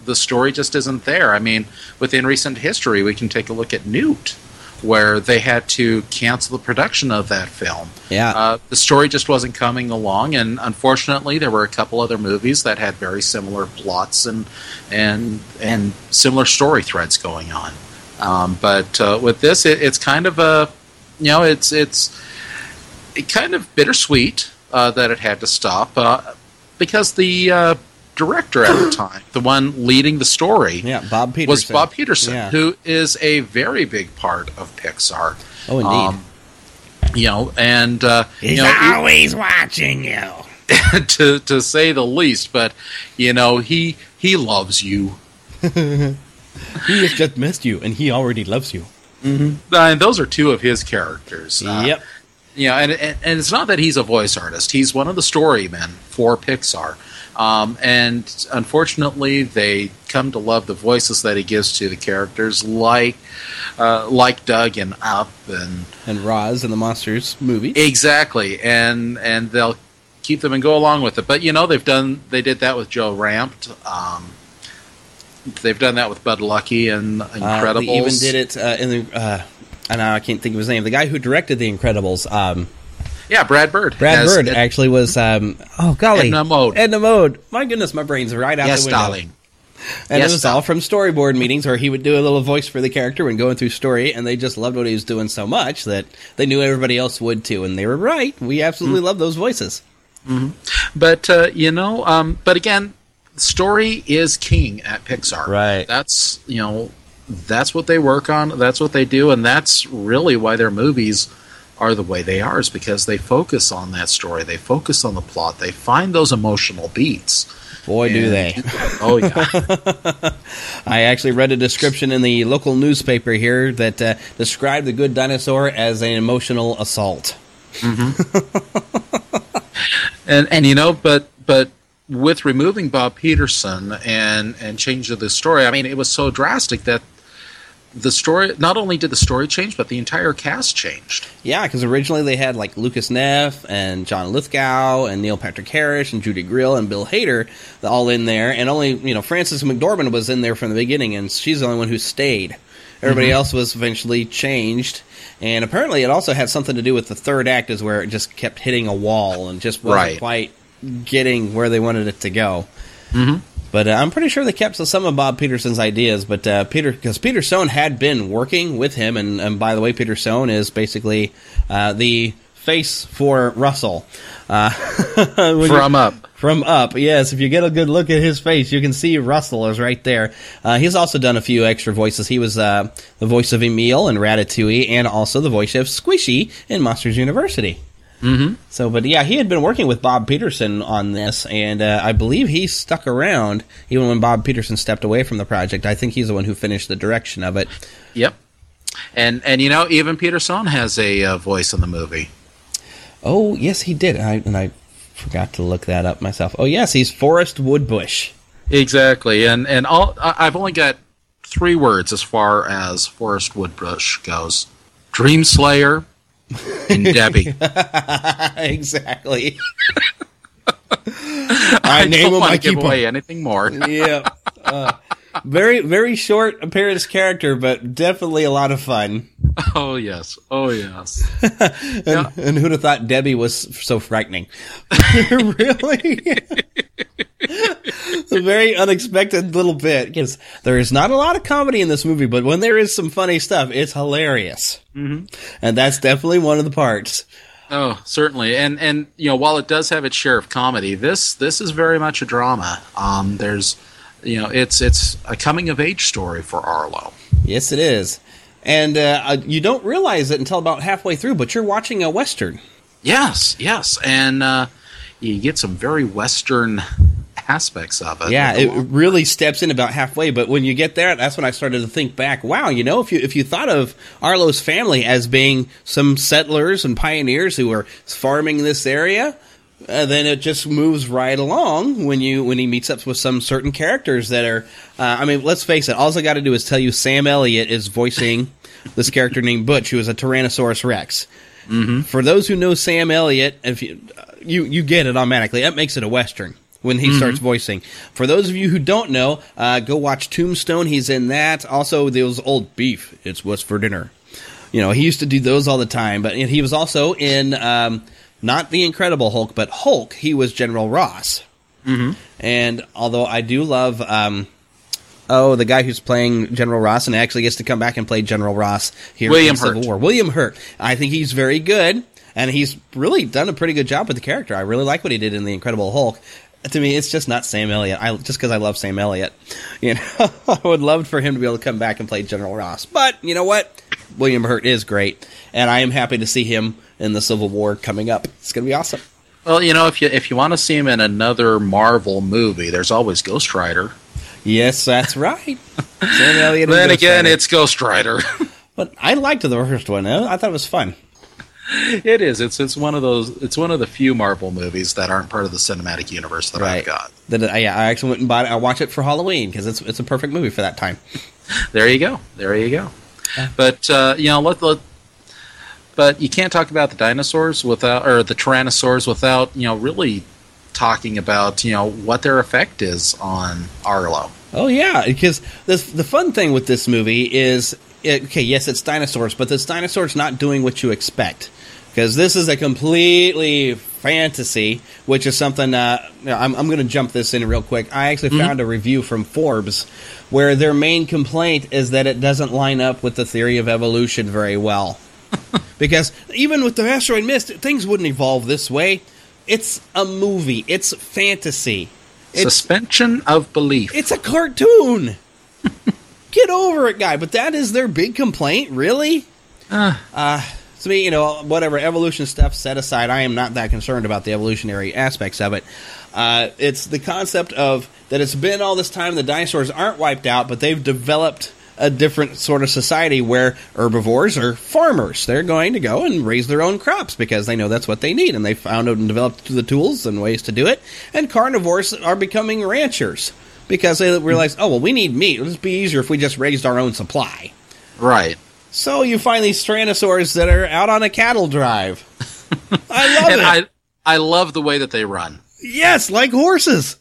the story just isn't there. I mean, within recent history, we can take a look at Newt, where they had to cancel the production of that film. Yeah. Uh, the story just wasn't coming along, and unfortunately, there were a couple other movies that had very similar plots and and and similar story threads going on. Um, but uh, with this, it, it's kind of a you know it's it's it kind of bittersweet uh, that it had to stop uh, because the uh, director at the time, the one leading the story, Yeah, Bob Peterson. was Bob Peterson, Yeah. who is a very big part of Pixar. Oh, indeed. you know, and uh, He's you know, always watching you. to to say the least. But you know, he he loves you. he has just missed you, and he already loves you. Mm-hmm. and those are two of his characters. Uh, Yep. You know, and, and and it's not that he's a voice artist; he's one of the story men for Pixar. Um, and unfortunately, they come to love the voices that he gives to the characters, like uh, like Dug and Up, and And Roz in the Monsters movie. exactly, and and they'll keep them and go along with it. But you know, they've done they did that with Joe Ranft. Um, they've done that with Bud Luckey and Incredibles. Uh, they even did it uh, in the. Uh, I know I can't think of his name. The guy who directed The Incredibles. Um, Yeah, Brad Bird. Brad Bird Ed- actually was. Um, oh golly, Edna Mode. Edna Mode. My goodness, my brain's right out Yes, the window. darling. And Yes, it was all from storyboard meetings where he would do a little voice for the character when going through story, and they just loved what he was doing so much that they knew everybody else would too, and they were right. We absolutely love those voices. Mhm. But uh, you know, um, but again, story is king at Pixar. Right. That's you know, that's what they work on. That's what they do, and that's really why their movies are the way they are. Is because they focus on that story. They focus on the plot. They find those emotional beats. Boy, do they! Oh yeah. I actually read a description in the local newspaper here that uh, described the Good Dinosaur as an emotional assault. and and you know, but but with removing Bob Peterson and and changing the story, I mean, it was so drastic that the story not only did the story change, but the entire cast changed. Yeah, because originally they had like Lucas Neff and John Lithgow and Neil Patrick Harris and Judy Greer and Bill Hader all in there, and only you know Frances McDormand was in there from the beginning, and she's the only one who stayed. Everybody Mhm. else was eventually changed, and apparently it also had something to do with the third act, is where it just kept hitting a wall and just wasn't Right. quite getting where they wanted it to go. Mm-hmm. But uh, I'm pretty sure they kept some of Bob Peterson's ideas. But uh, Peter, because Peter Sohn had been working with him, and, and by the way, Peter Sohn is basically uh, the face for Russell. Uh, From Up. From Up, yes. If you get a good look at his face, you can see Russell is right there. Uh, he's also done a few extra voices. He was uh, the voice of Emile in Ratatouille, and also the voice of Squishy in Monsters University. Mm-hmm. So, but yeah, he had been working with Bob Peterson on this, and uh, I believe he stuck around even when Bob Peterson stepped away from the project. I think he's the one who finished the direction of it. Yep. And and you know even Peterson has a uh, voice in the movie. Oh, yes, he did. I, and I forgot to look that up myself. Oh, yes, he's Forrest Woodbush. Exactly, and and all I- I've only got three words as far as Forrest Woodbush goes: Dream Slayer and Debbie. exactly. I, I name don't want I give away anything more. yeah. Uh, very, very short appearance character, but definitely a lot of fun. oh yes, oh yes. and, and who'd have thought Debbie was so frightening? really? a very unexpected little bit because there is not a lot of comedy in this movie, but when there is some funny stuff, it's hilarious, hmm and that's definitely one of the parts. Oh, certainly, and and you know while it does have its share of comedy, this this is very much a drama. Um, there's, you know, it's it's a coming of age story for Arlo. Yes, it is, and uh, uh, you don't realize it until about halfway through, but you're watching a western. Yes, yes, and uh, you get some very Western aspects of it. Yeah, it really steps in about halfway. But when you get there, that's when I started to think back. Wow, you know, if you if you thought of Arlo's family as being some settlers and pioneers who were farming this area, uh, then it just moves right along when you when he meets up with some certain characters that are. Uh, I mean, let's face it. All I got to do is tell you Sam Elliott is voicing this character named Butch, who is a Tyrannosaurus Rex. Mm-hmm. For those who know Sam Elliott, if you you you get it automatically, that makes it a western when he Mhm. starts voicing. For those of you who don't know, uh, go watch Tombstone. He's in that. Also, those old beef. It's what's for dinner. You know, he used to do those all the time. But he was also in um, not the Incredible Hulk, but Hulk. He was General Ross. Mm-hmm. And although I do love, um, oh, the guy who's playing General Ross and actually gets to come back and play General Ross here William in Civil War. William Hurt. I think he's very good, and he's really done a pretty good job with the character. I really like what he did in the Incredible Hulk. To me, it's just not Sam Elliott. I just because I love Sam Elliott, you know, I would love for him to be able to come back and play General Ross. But you know what? William Hurt is great, and I am happy to see him in the Civil War coming up. It's going to be awesome. Well, you know, if you if you want to see him in another Marvel movie, there's always Ghost Rider. Yes, that's right. Sam Elliott. and then Ghost again, Rider. it's Ghost Rider. But I liked the first one. I thought it was fun. it is. It's it's one of those. It's one of the few Marvel movies that aren't part of the cinematic universe that I've got. That I, yeah, I actually went and bought it. I watched it for Halloween because it's it's a perfect movie for that time. There you go. There you go. But uh, you know, let, let but you can't talk about the dinosaurs without or the tyrannosaurs without you know really talking about you know what their effect is on Arlo. Oh yeah, because the the fun thing with this movie is it, okay. Yes, it's dinosaurs, but this dinosaur's not doing what you expect. Because this is a completely fantasy, which is something. Uh, I'm, I'm going to jump this in real quick. I actually Mhm. found a review from Forbes where their main complaint is that it doesn't line up with the theory of evolution very well. Because even with the asteroid mist, things wouldn't evolve this way. It's a movie. It's fantasy. It's Suspension of belief. it's a cartoon. Get over it, guy. But that is their big complaint, really. Uh, to me, you know, whatever evolution stuff set aside, I am not that concerned about the evolutionary aspects of it. Uh, it's the concept of that it's been all this time. The dinosaurs aren't wiped out, but they've developed a different sort of society where herbivores are farmers. They're going to go and raise their own crops because they know that's what they need, and they found out and developed the tools and ways to do it. And carnivores are becoming ranchers because they realize, oh well, we need meat. It'll just be easier if we just raised our own supply. Right. So you find these Tyrannosaurs that are out on a cattle drive. I love and it. I I love the way that they run. Yes, like horses.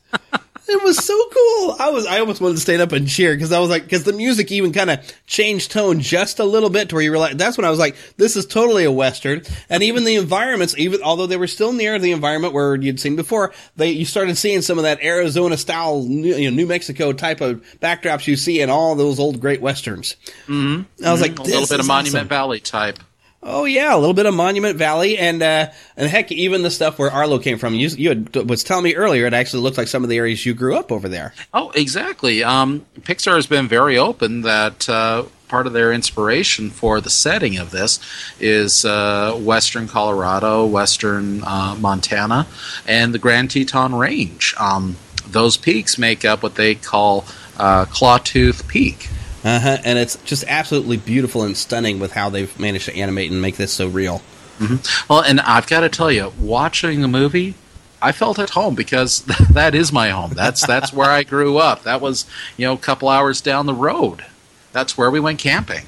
It was so cool. I was I almost wanted to stand up and cheer because I was like because the music even kind of changed tone just a little bit to where you realize that's when I was like this is totally a western and even the environments even although they were still near the environment where you'd seen before they you started seeing some of that Arizona style you know, New Mexico type of backdrops you see in all those old great westerns. Mm-hmm. I was like a little bit of Monument awesome. Valley type. Oh yeah, a little bit of Monument Valley, and uh, and heck, even the stuff where Arlo came from. You, you had, was telling me earlier, it actually looked like some of the areas you grew up over there. Oh, exactly. Um, Pixar has been very open that uh, part of their inspiration for the setting of this is uh, western Colorado, western uh, Montana, and the Grand Teton Range. Um, those peaks make up what they call uh, Clawtooth Peak. Uh-huh. And it's just absolutely beautiful and stunning with how they've managed to animate and make this so real. Mm-hmm. Well, and I've got to tell you, watching the movie, I felt at home because that is my home. That's that's where I grew up. That was you know a couple hours down the road. That's where we went camping.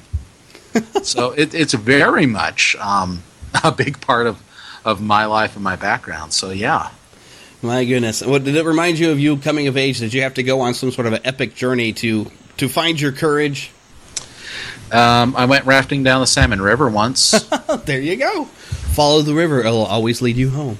so it, it's very much um, a big part of of my life and my background. So yeah. My goodness. What did it remind you of you coming of age? Did you have to go on some sort of an epic journey to to find your courage? Um, I went rafting down the Salmon River once. there you go. Follow the river; it'll always lead you home.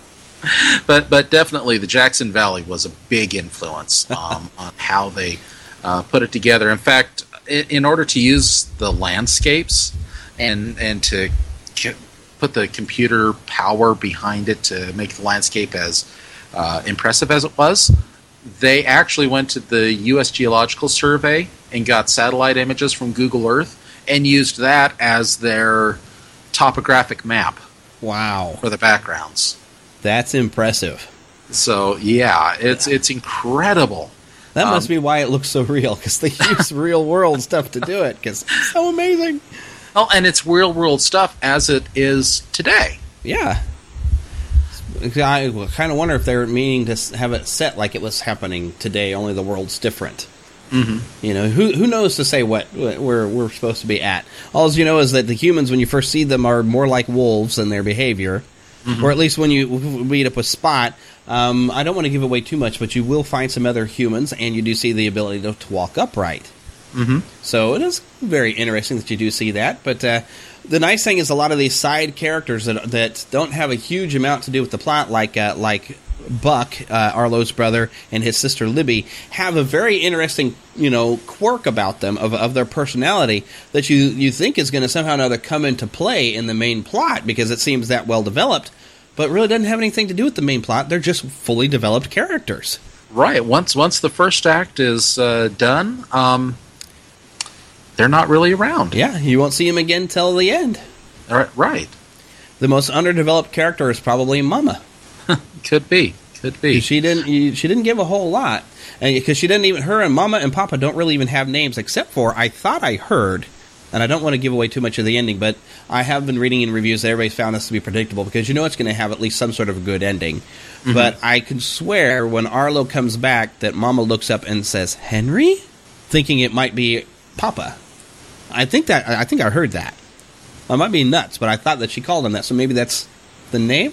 but but definitely the Jackson Valley was a big influence um, on how they uh, put it together. In fact, in, in order to use the landscapes and and to c- put the computer power behind it to make the landscape as uh, impressive as it was, they actually went to the U.S. Geological Survey and got satellite images from Google Earth and used that as their topographic map. Wow. For the backgrounds. That's impressive. So yeah, it's it's incredible. That Um, must be why it looks so real because they use real world stuff to do it. Because it's so amazing. Oh, and it's real world stuff as it is today. Yeah. I kind of wonder if they're meaning to have it set like it was happening today. Only the world's different. Mm-hmm. You know, who who knows to say what where we're supposed to be at? All you know is that the humans, when you first see them, are more like wolves in their behavior, Mhm. or at least when you meet up with Spot. Um, I don't want to give away too much, but you will find some other humans, and you do see the ability to, to walk upright. Mm-hmm. So it is very interesting that you do see that. But uh, the nice thing is a lot of these side characters that that don't have a huge amount to do with the plot, like uh, like Buck, uh, Arlo's brother, and his sister Libby, have a very interesting you know quirk about them of of their personality that you you think is going to somehow or another come into play in the main plot because it seems that well developed. But really doesn't have anything to do with the main plot. They're just fully developed characters. Right. Once once the first act is uh, done, um, they're not really around. Yeah, you won't see him again till the end. All right. Right. The most underdeveloped character is probably Mama. Could be. Could be. She didn't. you- She didn't give a whole lot, and because she didn't even her and Mama and Papa don't really even have names except for I thought I heard, and I don't want to give away too much of the ending, but I have been reading in reviews that everybody's found this to be predictable because you know it's going to have at least some sort of a good ending. Mhm. But I can swear when Arlo comes back that Mama looks up and says Henry, thinking it might be Papa. I think that I think I heard that. I might be nuts, but I thought that she called him that, so maybe that's the name.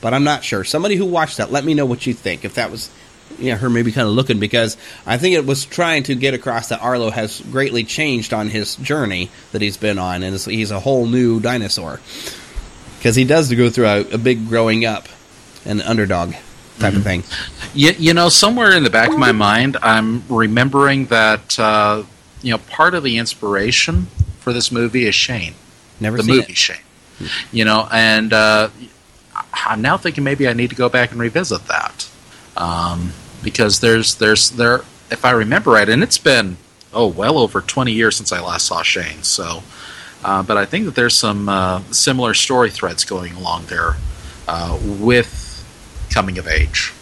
But I'm not sure. Somebody who watched that, let me know what you think. If that was, yeah, her maybe kind of looking because I think it was trying to get across that Arlo has greatly changed on his journey that he's been on, and he's a whole new dinosaur. Because he does go through a, a big growing up, and underdog type of thing. You, you know, somewhere in the back of my mind, I'm remembering that uh, you know part of the inspiration for this movie is Shane. Never the movie it. Shane. You know, and uh, I'm now thinking maybe I need to go back and revisit that um, because there's there's there if I remember right, and it's been oh well over 20 years since I last saw Shane. So, uh, but I think that there's some uh, similar story threads going along there uh, with coming of age.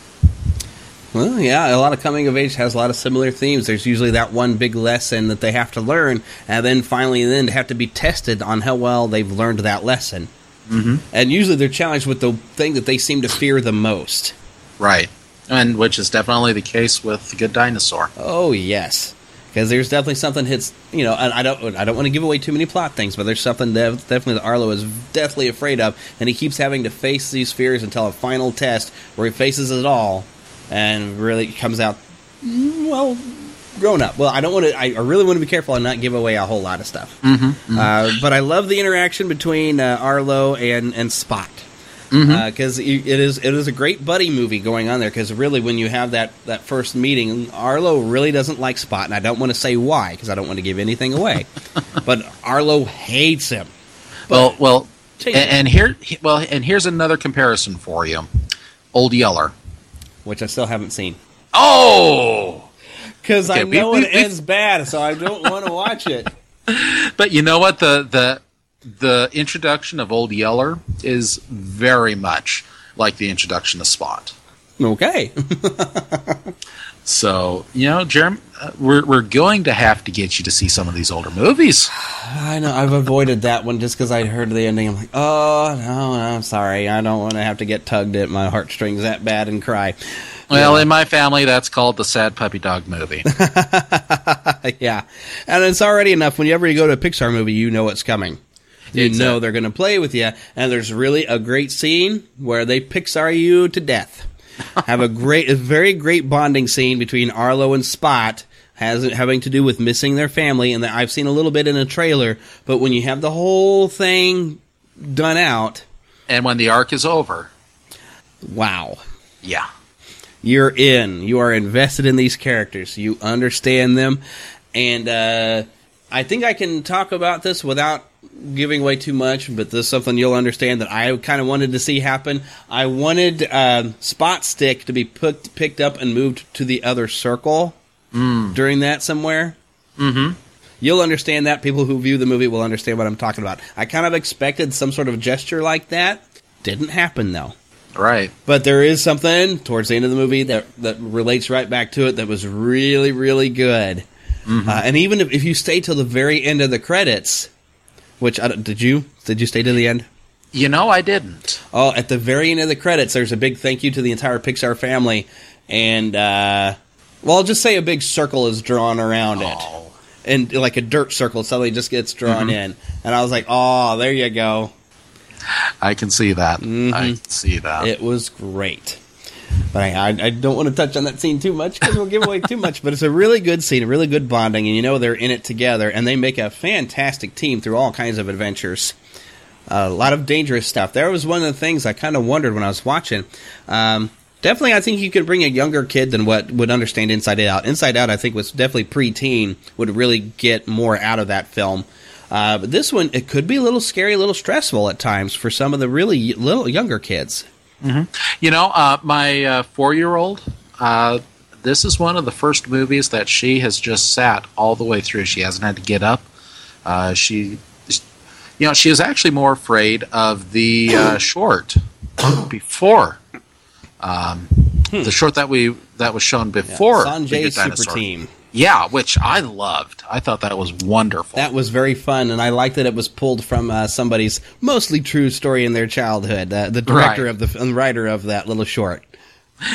Well, yeah, a lot of coming of age has a lot of similar themes. There's usually that one big lesson that they have to learn, and then finally, then they have to be tested on how well they've learned that lesson. Mm-hmm. And usually, they're challenged with the thing that they seem to fear the most. Right. And which is definitely the case with the Good Dinosaur. Oh yes, because there's definitely something hits you know and I don't I don't want to give away too many plot things but there's something that definitely that Arlo is deathly afraid of and he keeps having to face these fears until a final test where he faces it all and really comes out well grown up well I don't want to I really want to be careful and not give away a whole lot of stuff Mm-hmm. uh, but I love the interaction between uh, Arlo and and Spot because it is it is a great buddy movie going on there. Because really, when you have that that first meeting, Arlo really doesn't like Spot, and I don't want to say why because I don't want to give anything away. but Arlo hates him. well, well, and, and here, well, and here's another comparison for you. Old Yeller. Which I still haven't seen Oh, because I Okay, we- know we- it we- ends bad, so I don't want to watch it. but you know what? The the the introduction of Old Yeller is very much like the introduction of Spot. Okay, So you know, Jeremy, uh, we're we're going to have to get you to see some of these older movies. I know I've avoided that one just because I heard the ending. I'm like, oh no, no, I'm sorry, I don't want to have to get tugged at my heartstrings that bad and cry. Well, in my family, that's called the Sad Puppy Dog movie. yeah, and it's already enough. Whenever you go to a Pixar movie, you know what's coming. You Exactly. know they're going to play with you, and there's really a great scene where they Pixar you to death. Have a great, a very great bonding scene between Arlo and Spot. Has having to do with missing their family, and that I've seen a little bit in a trailer. But when you have the whole thing done out, and when the arc is over, wow, yeah, you're in. You are invested in these characters. You understand them, and uh, I think I can talk about this without giving away too much. But this is something you'll understand that I kind of wanted to see happen. I wanted um, Spot Stick to be put, picked up and moved to the other circle during that somewhere. Mm-hmm. You'll understand that. People who view the movie will understand what I'm talking about. I kind of expected some sort of gesture like that. Didn't happen though. right. But there is something towards the end of the movie that that relates right back to it that was really really good. Mm-hmm. Uh, and even if, if you stay till the very end of the credits, which I did you did you stay to the end? You know, I didn't. Oh, at the very end of the credits, there's a big thank you to the entire Pixar family, and uh, well, I'll just say a big circle is drawn around it, Oh. and like a dirt circle suddenly just gets drawn Mhm. in, and I was like, oh, there you go. I can see that. Mhm. I can see that. It was great. But I, I, don't want to touch on that scene too much because we'll give away too much. But it's a really good scene, a really good bonding, and you know they're in it together, and they make a fantastic team through all kinds of adventures. a lot of dangerous stuff. There was one of the things I kind of wondered when I was watching. Um, definitely, I think you could bring a younger kid than what would understand Inside Out. Inside Out, I think, was definitely preteen, would really get more out of that film. Uh, but this one, it could be a little scary, a little stressful at times for some of the really little younger kids. Hmm You know, uh, my uh, four-year-old. Uh, this is one of the first movies that she has just sat all the way through. She hasn't had to get up. Uh, she, you know, she is actually more afraid of the uh, short before. Um, The short that we that was shown before Sanjay's Good Super Team. Yeah, which I loved. I thought that was wonderful. That was very fun, and I like that it was pulled from uh, somebody's mostly true story in their childhood. Uh, the director Right. of the and writer of that little short,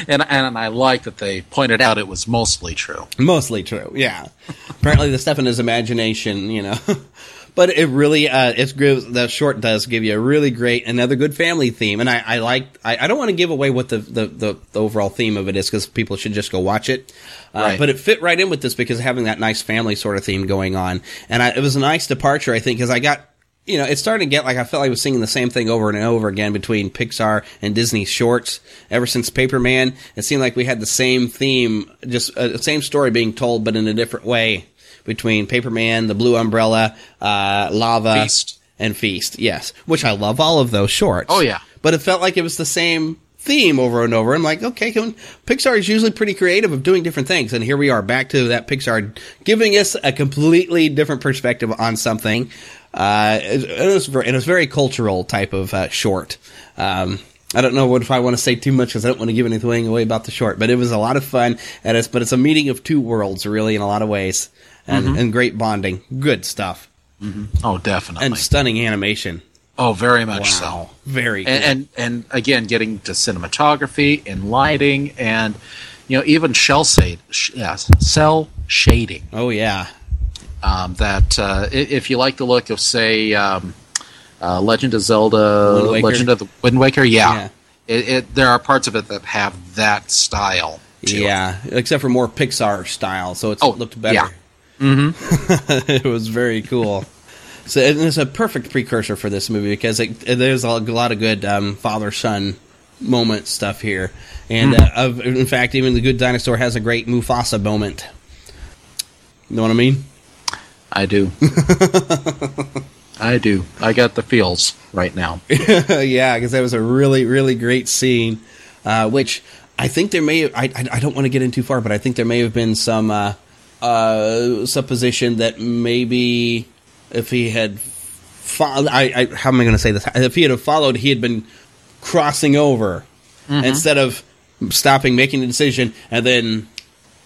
and and I like that they pointed out it was mostly true. mostly true. Yeah, apparently the stuff in his imagination, you know. but it really, uh, it's good. The short does give you a really great, another good family theme, and I, I like. I, I don't want to give away what the the, the, the overall theme of it is because people should just go watch it. Uh, Right. But it fit right in with this because having that nice family sort of theme going on, and I, it was a nice departure, I think, because I got you know, it's starting to get like I felt like I was singing the same thing over and over again between Pixar and Disney shorts. Ever since Paperman, it seemed like we had the same theme, just uh, the same story being told, but in a different way between Paperman, The Blue Umbrella, uh, Lava, Feast. and Feast. Yes, which I love all of those shorts. Oh, yeah. but it felt like it was the same theme over and over. I'm like, okay, can, Pixar is usually pretty creative of doing different things, and here we are back to that Pixar giving us a completely different perspective on something. Uh, it, it was very, it was very cultural type of uh, short. Um, I don't know what if I want to say too much because I don't want to give anything away about the short, but it was a lot of fun. And it's, but it's a meeting of two worlds, really, in a lot of ways, and, Mhm. and great bonding. Good stuff. Oh, definitely. And stunning animation. oh, very much Wow. so. Very and, and and again getting to cinematography and lighting and you know even shell shade sh- cell shading. Oh yeah. Um, that uh, if you like the look of say um, uh, Legend of Zelda, Legend of the Wind Waker, yeah, Yeah. It, it, there are parts of it that have that style. to it. Yeah, except for more Pixar style, so it's, Oh, it looked better. yeah. Mm-hmm. it was very cool. So and it's a perfect precursor for this movie because it, there's a lot of good um, father son moment stuff here, and Hmm. uh, of, in fact, even the Good Dinosaur has a great Mufasa moment. You know what I mean? I do. I do. I got the feels right now. yeah, because that was a really, really great scene. Uh, which I think there may. I, I I don't want to get in too far, but I think there may have been some uh, uh, supposition that maybe if he had, fo- I, I how am I going to say this? If he had followed, he had been crossing over Mhm. instead of stopping, making the decision, and then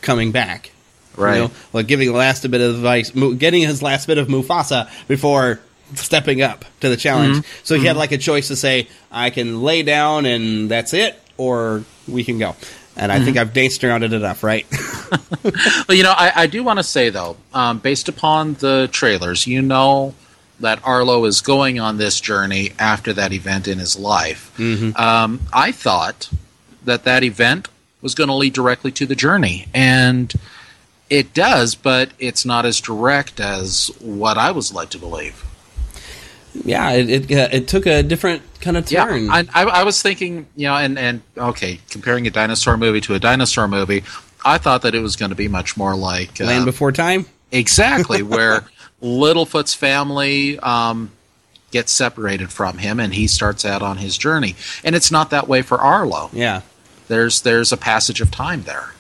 coming back. Right. You know, like giving the last bit of advice, getting his last bit of Mufasa before stepping up to the challenge. Mhm. So he had Mhm. like a choice to say, I can lay down and that's it, or we can go. And I think Mhm. I've danced around it enough, right? Well, you know, I, I do want to say though, um, based upon the trailers, you know that Arlo is going on this journey after that event in his life. Mhm. Um, I thought that that event was going to lead directly to the journey, and it does, but it's not as direct as what I was led to believe. Yeah, it it, uh, it took a different kind of turn. Yeah, I, I, I was thinking, you know, and and okay, comparing a dinosaur movie to a dinosaur movie, I thought that it was going to be much more like uh, Land Before Time? Exactly, where Littlefoot's family um, gets separated from him, and he starts out on his journey. And it's not that way for Arlo. Yeah. There's there's a passage of time there.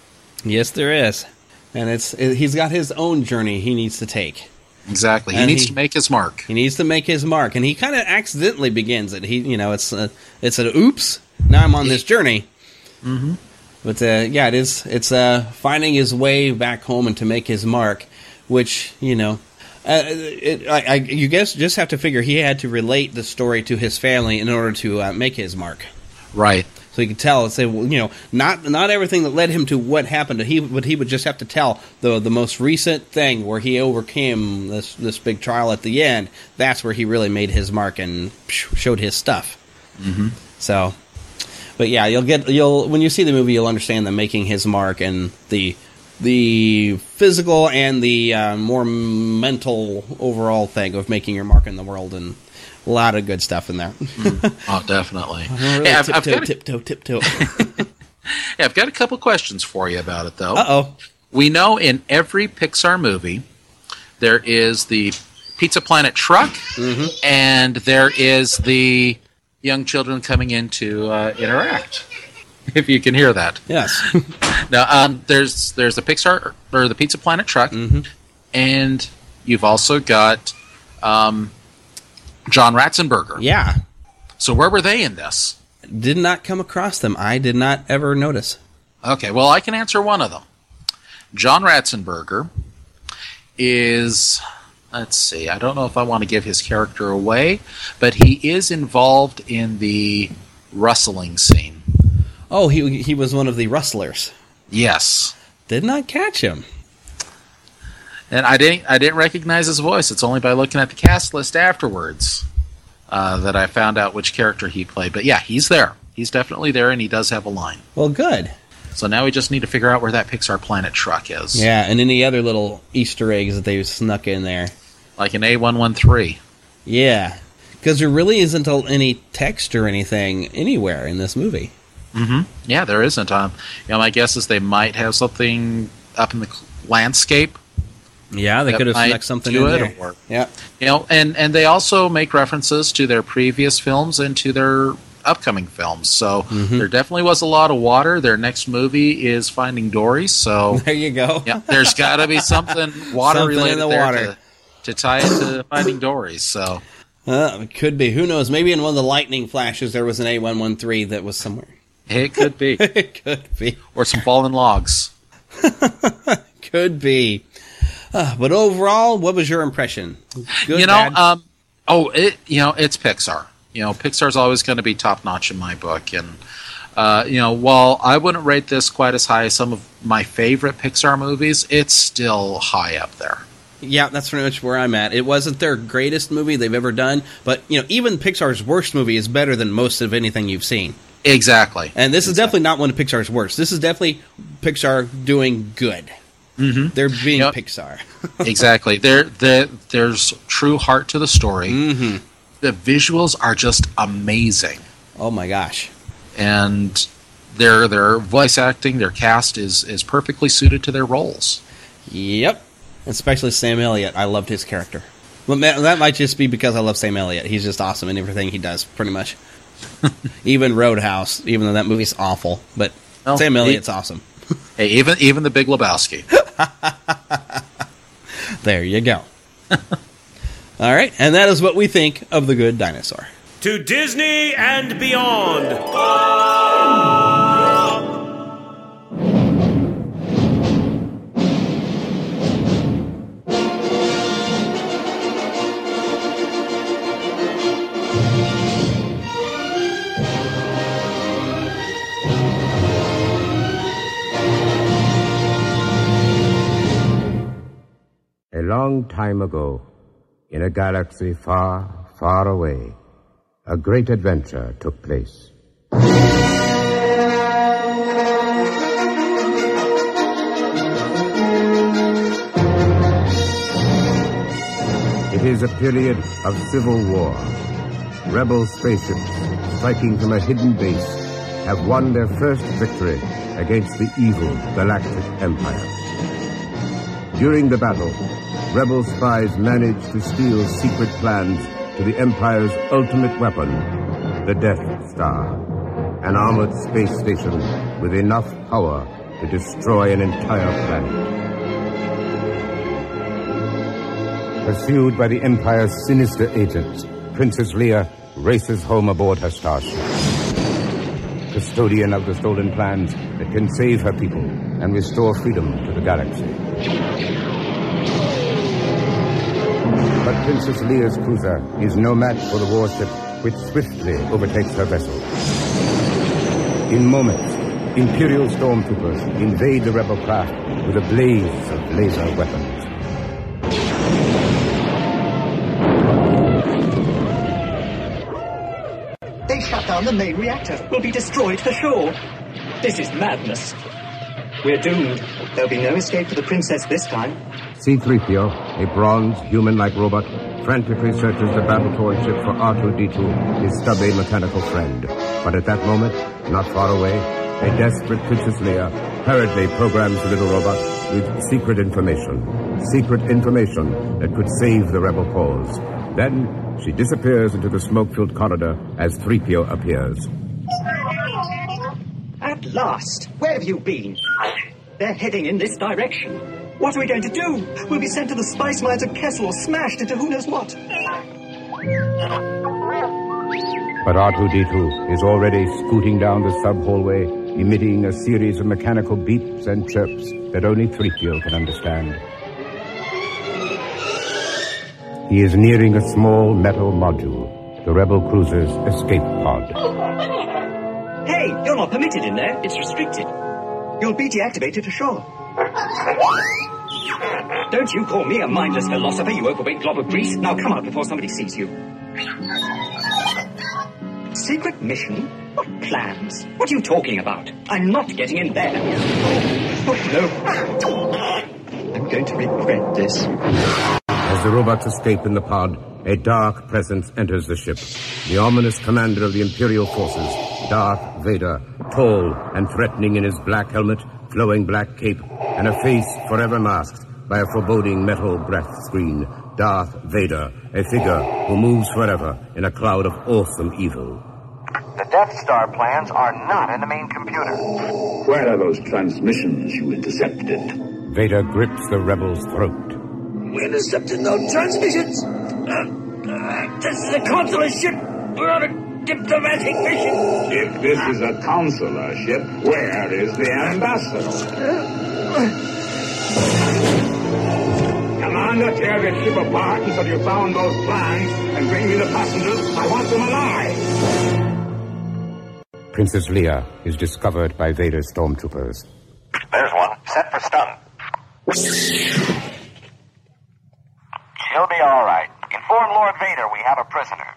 Yes, there is. And it's it, he's got his own journey he needs to take. Exactly, he And needs he- to make his mark. He needs to make his mark, and he kind of accidentally begins it. He, you know, it's a, it's an oops. Now I'm on this journey. Mm-hmm. But uh, yeah, it is. It's uh, finding his way back home and to make his mark, which you know, uh, it, I, I, you guess just have to figure he had to relate the story to his family in order to uh, make his mark. Right. So he could tell and say, well, you know, not not everything that led him to what happened. He but he would just have to tell the the most recent thing where he overcame this this big trial at the end. That's where he really made his mark and showed his stuff. Mm-hmm. So, but yeah, you'll get you'll when you see the movie, you'll understand the making his mark and the the physical and the uh, more mental overall thing of making your mark in the world and a lot of good stuff in there. Oh, definitely. Really Hey, I've, I've tiptoe, a, tiptoe, tiptoe. yeah, I've got a couple questions for you about it, though. Uh oh. We know in every Pixar movie there is the Pizza Planet truck, Mm-hmm. and there is the young children coming in to uh, interact. If you can hear that. Yes. Now, um, there's there's the Pixar or the Pizza Planet truck, Mm-hmm. and you've also got um, John Ratzenberger. Yeah. So where were they in this? Did not come across them. I did not ever notice. Okay, well, I can answer one of them. John Ratzenberger is, let's see, I don't know if I want to give his character away, but he is involved in the rustling scene. Oh, he he was one of the rustlers. Yes. Did not catch him. And I didn't, I didn't recognize his voice. It's only by looking at the cast list afterwards uh, that I found out which character he played. But yeah, he's there. He's definitely there, and he does have a line. Well, good. So now we just need to figure out where that Pixar Planet truck is. Yeah, and any other little Easter eggs that they snuck in there. Like an A113. Yeah, because there really isn't any text or anything anywhere in this movie. hmm Yeah, there isn't. Um, you know, my guess is they might have something up in the landscape. Yeah, they could have might snuck something do in it, there. or- Yeah. You know, and and they also make references to their previous films and to their upcoming films. So Mm-hmm. there definitely was a lot of water. Their next movie is Finding Dory. So There you go. yeah, there's got to be something water Something in related the there water. To, to tie it to Finding Dory. So Uh, it could be. Who knows? Maybe in one of the lightning flashes there was an A113 that was somewhere. it could be, it could be. or some fallen logs. Could be. Uh, but overall, what was your impression? Good, you know, um, oh, it you know, it's Pixar. You know, Pixar's always going to be top notch in my book, and Uh, you know, while I wouldn't rate this quite as high as some of my favorite Pixar movies, it's still high up there. Yeah, that's pretty much where I'm at. It wasn't their greatest movie they've ever done, but you know, even Pixar's worst movie is better than most of anything you've seen. Exactly. And this is definitely not one of Pixar's worst. This is definitely Pixar doing good. Mm-hmm. They're being Yep. Pixar. exactly. There, there, there's true heart to the story. Mm-hmm. The visuals are just amazing, Oh my gosh. and their their voice acting, their cast is is perfectly suited to their roles. Yep. Especially Sam Elliott. I loved his character. Man, that might just be because I love Sam Elliott. He's just awesome in everything he does, pretty much. even Roadhouse, even though that movie's awful, but Well, Sam he- Elliott's awesome. Hey, even even the Big Lebowski. There you go. All right, and that is what we think of the Good Dinosaur. To Disney and beyond. Long time ago, in a galaxy far, far away, a great adventure took place. It is a period of civil war. Rebel spaceships, striking from a hidden base, have won their first victory against the evil Galactic Empire. During the battle, rebel spies managed to steal secret plans to the Empire's ultimate weapon, the Death Star, an armored space station with enough power to destroy an entire planet. Pursued by the Empire's sinister agents, Princess Leia races home aboard her starship. Custodian of the stolen plans that can save her people and restore freedom to the galaxy. But Princess Leia's cruiser is no match for the warship which swiftly overtakes her vessel. In moments, Imperial stormtroopers invade the rebel craft with a blaze of laser weapons. They shut down the main reactor. We'll be destroyed for sure. This is madness. We're doomed. There'll be no escape for the princess this time. C-3PO, a bronze, human-like robot, frantically searches the battle-torn ship for R2-D2, his stubby mechanical friend. But at that moment, not far away, a desperate Princess Leia hurriedly programs the little robot with secret information. Secret information that could save the rebel cause. Then, she disappears into the smoke-filled corridor as 3PO appears. At last, where have you been? They're heading in this direction. What are we going to do? We'll be sent to the spice mines of Kessel or smashed into who knows what. But R2-D2 is already scooting down the sub-hallway, emitting a series of mechanical beeps and chirps that only 3PO can understand. He is nearing a small metal module, the rebel cruiser's escape pod. Hey, you're not permitted in there. It's restricted. You'll be deactivated to shore. Don't you call me a mindless philosopher, you overweight glob of grease. Now come out before somebody sees you. Secret mission? What plans? What are you talking about? I'm not getting in there. Oh, no. I'm going to regret this. As the robots escape in the pod, a dark presence enters the ship. The ominous commander of the Imperial forces, Darth Vader, tall and threatening in his black helmet, flowing black cape, and a face forever masked by a foreboding metal breath screen. Darth Vader, a figure who moves forever in a cloud of awesome evil. The Death Star plans are not in the main computer. Where are those transmissions you intercepted? Vader grips the rebel's throat. We intercepted no transmissions. Uh, uh, this is a consular ship. We're on a diplomatic mission. If this is a consular ship, where is the ambassador? Commander, tear this ship apart until you found those plans and bring me the passengers. I want them alive. Princess Leia is discovered by Vader's stormtroopers. There's one. Set for stun. She'll be all right. Inform Lord Vader we have a prisoner.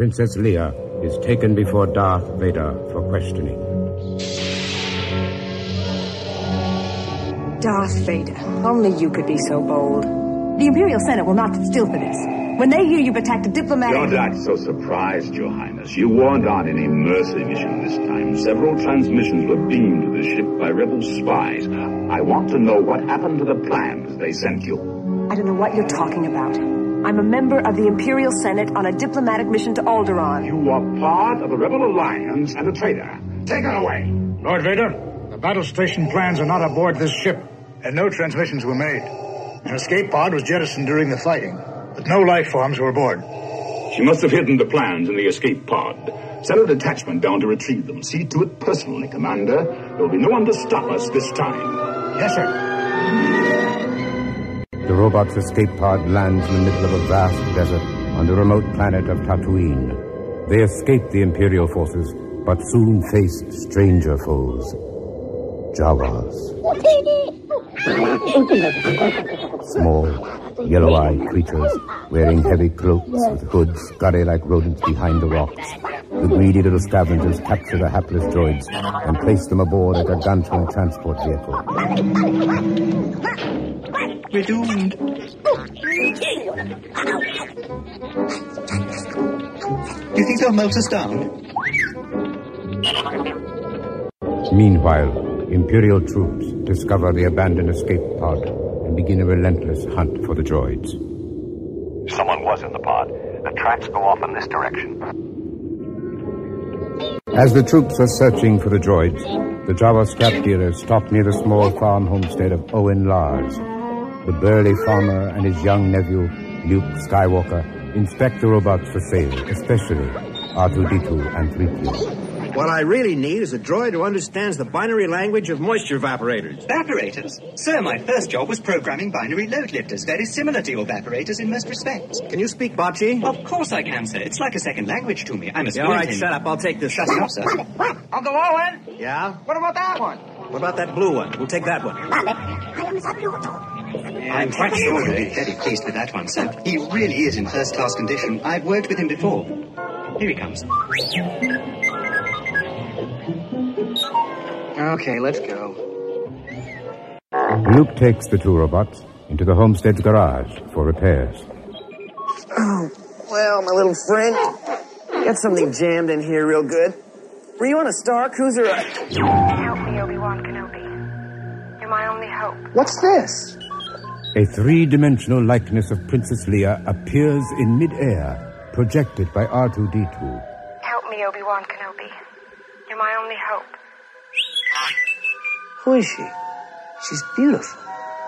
Princess Leia is taken before Darth Vader for questioning. Darth Vader, only you could be so bold. The Imperial Senate will not sit still for this. When they hear you've attacked a diplomatic... Don't act so surprised, Your Highness. You weren't on any mercy mission this time. Several transmissions were beamed to the ship by rebel spies. I want to know what happened to the plans they sent you. I don't know what you're talking about. I'm a member of the Imperial Senate on a diplomatic mission to Alderaan. You are part of the rebel alliance and a traitor. Take her away. Lord Vader, the battle station plans are not aboard this ship, and no transmissions were made. An escape pod was jettisoned during the fighting, but no life forms were aboard. She must have hidden the plans in the escape pod. Send a detachment down to retrieve them. See to it personally, Commander. There will be no one to stop us this time. Yes, sir. The robot's escape pod lands in the middle of a vast desert on the remote planet of Tatooine. They escape the Imperial forces, but soon face stranger foes. Jawas. Small, yellow-eyed creatures wearing heavy cloaks with hoods scurry like rodents behind the rocks. The greedy little scavengers capture the hapless droids and place them aboard a gargantuan transport vehicle. We're doomed. Do you think they'll melt us down? Meanwhile, Imperial troops discover the abandoned escape pod and begin a relentless hunt for the droids. Someone was in the pod. The tracks go off in this direction. As the troops are searching for the droids, the Jawa scrap dealers stop near the small farm homestead of Owen Lars. The burly farmer and his young nephew, Luke Skywalker, inspect the robots for sale, especially R2-D2 and 3PO. What I really need is a droid who understands the binary language of moisture evaporators. Evaporators? Sir, my first job was programming binary load lifters, very similar to your evaporators in most respects. Can you speak Bocce? Of course I can, sir. It's like a second language to me. I'm a Yeah, all right, shut up. I'll take this. Shut up, sir. Uncle Owen, Yeah? what about that one? What about that blue one? We'll take that one. I'm quite sure you'll be very pleased with that one, sir. He really is in first class condition. I've worked with him before. Here he comes. Okay, let's go. Luke takes the two robots into the homestead's garage for repairs. Oh, well, my little friend. Got something jammed in here real good. Were you on a Star Cruiser? or- Help me, Obi-Wan Kenobi. You're my only hope. What's this? A three-dimensional likeness of Princess Leia appears in midair, projected by R2-D2. Help me, Obi-Wan Kenobi. You're my only hope. Who is she? She's beautiful.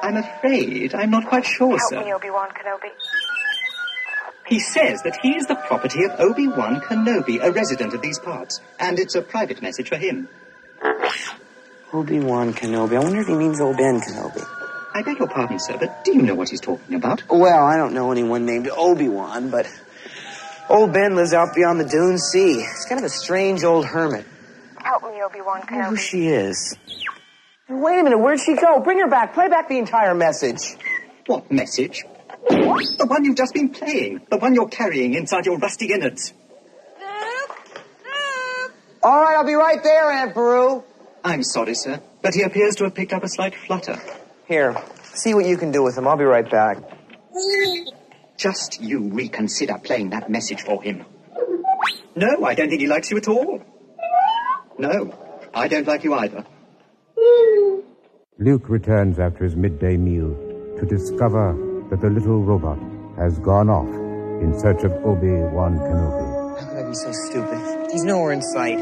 I'm afraid I'm not quite sure, Help sir. me, Obi-Wan Kenobi. He says that he is the property of Obi-Wan Kenobi, a resident of these parts, and it's a private message for him. Obi-Wan Kenobi. I wonder if he means old Ben Kenobi. I beg your pardon, sir, but do you know what he's talking about? Well, I don't know anyone named Obi-Wan, but old Ben lives out beyond the Dune Sea. He's kind of a strange old hermit. Help me, Obi-Wan I wonder who she is. Wait a minute, where'd she go? Bring her back. Play back the entire message. What message? The one you've just been playing. The one you're carrying inside your rusty innards. All right, I'll be right there, Aunt Beru. I'm sorry, sir, but he appears to have picked up a slight flutter. Here, see what you can do with him. I'll be right back. Just you reconsider playing that message for him. No, I don't think he likes you at all. No, I don't like you either. Luke returns after his midday meal to discover that the little robot has gone off in search of Obi-Wan Kenobi. How could I be so stupid? He's nowhere in sight.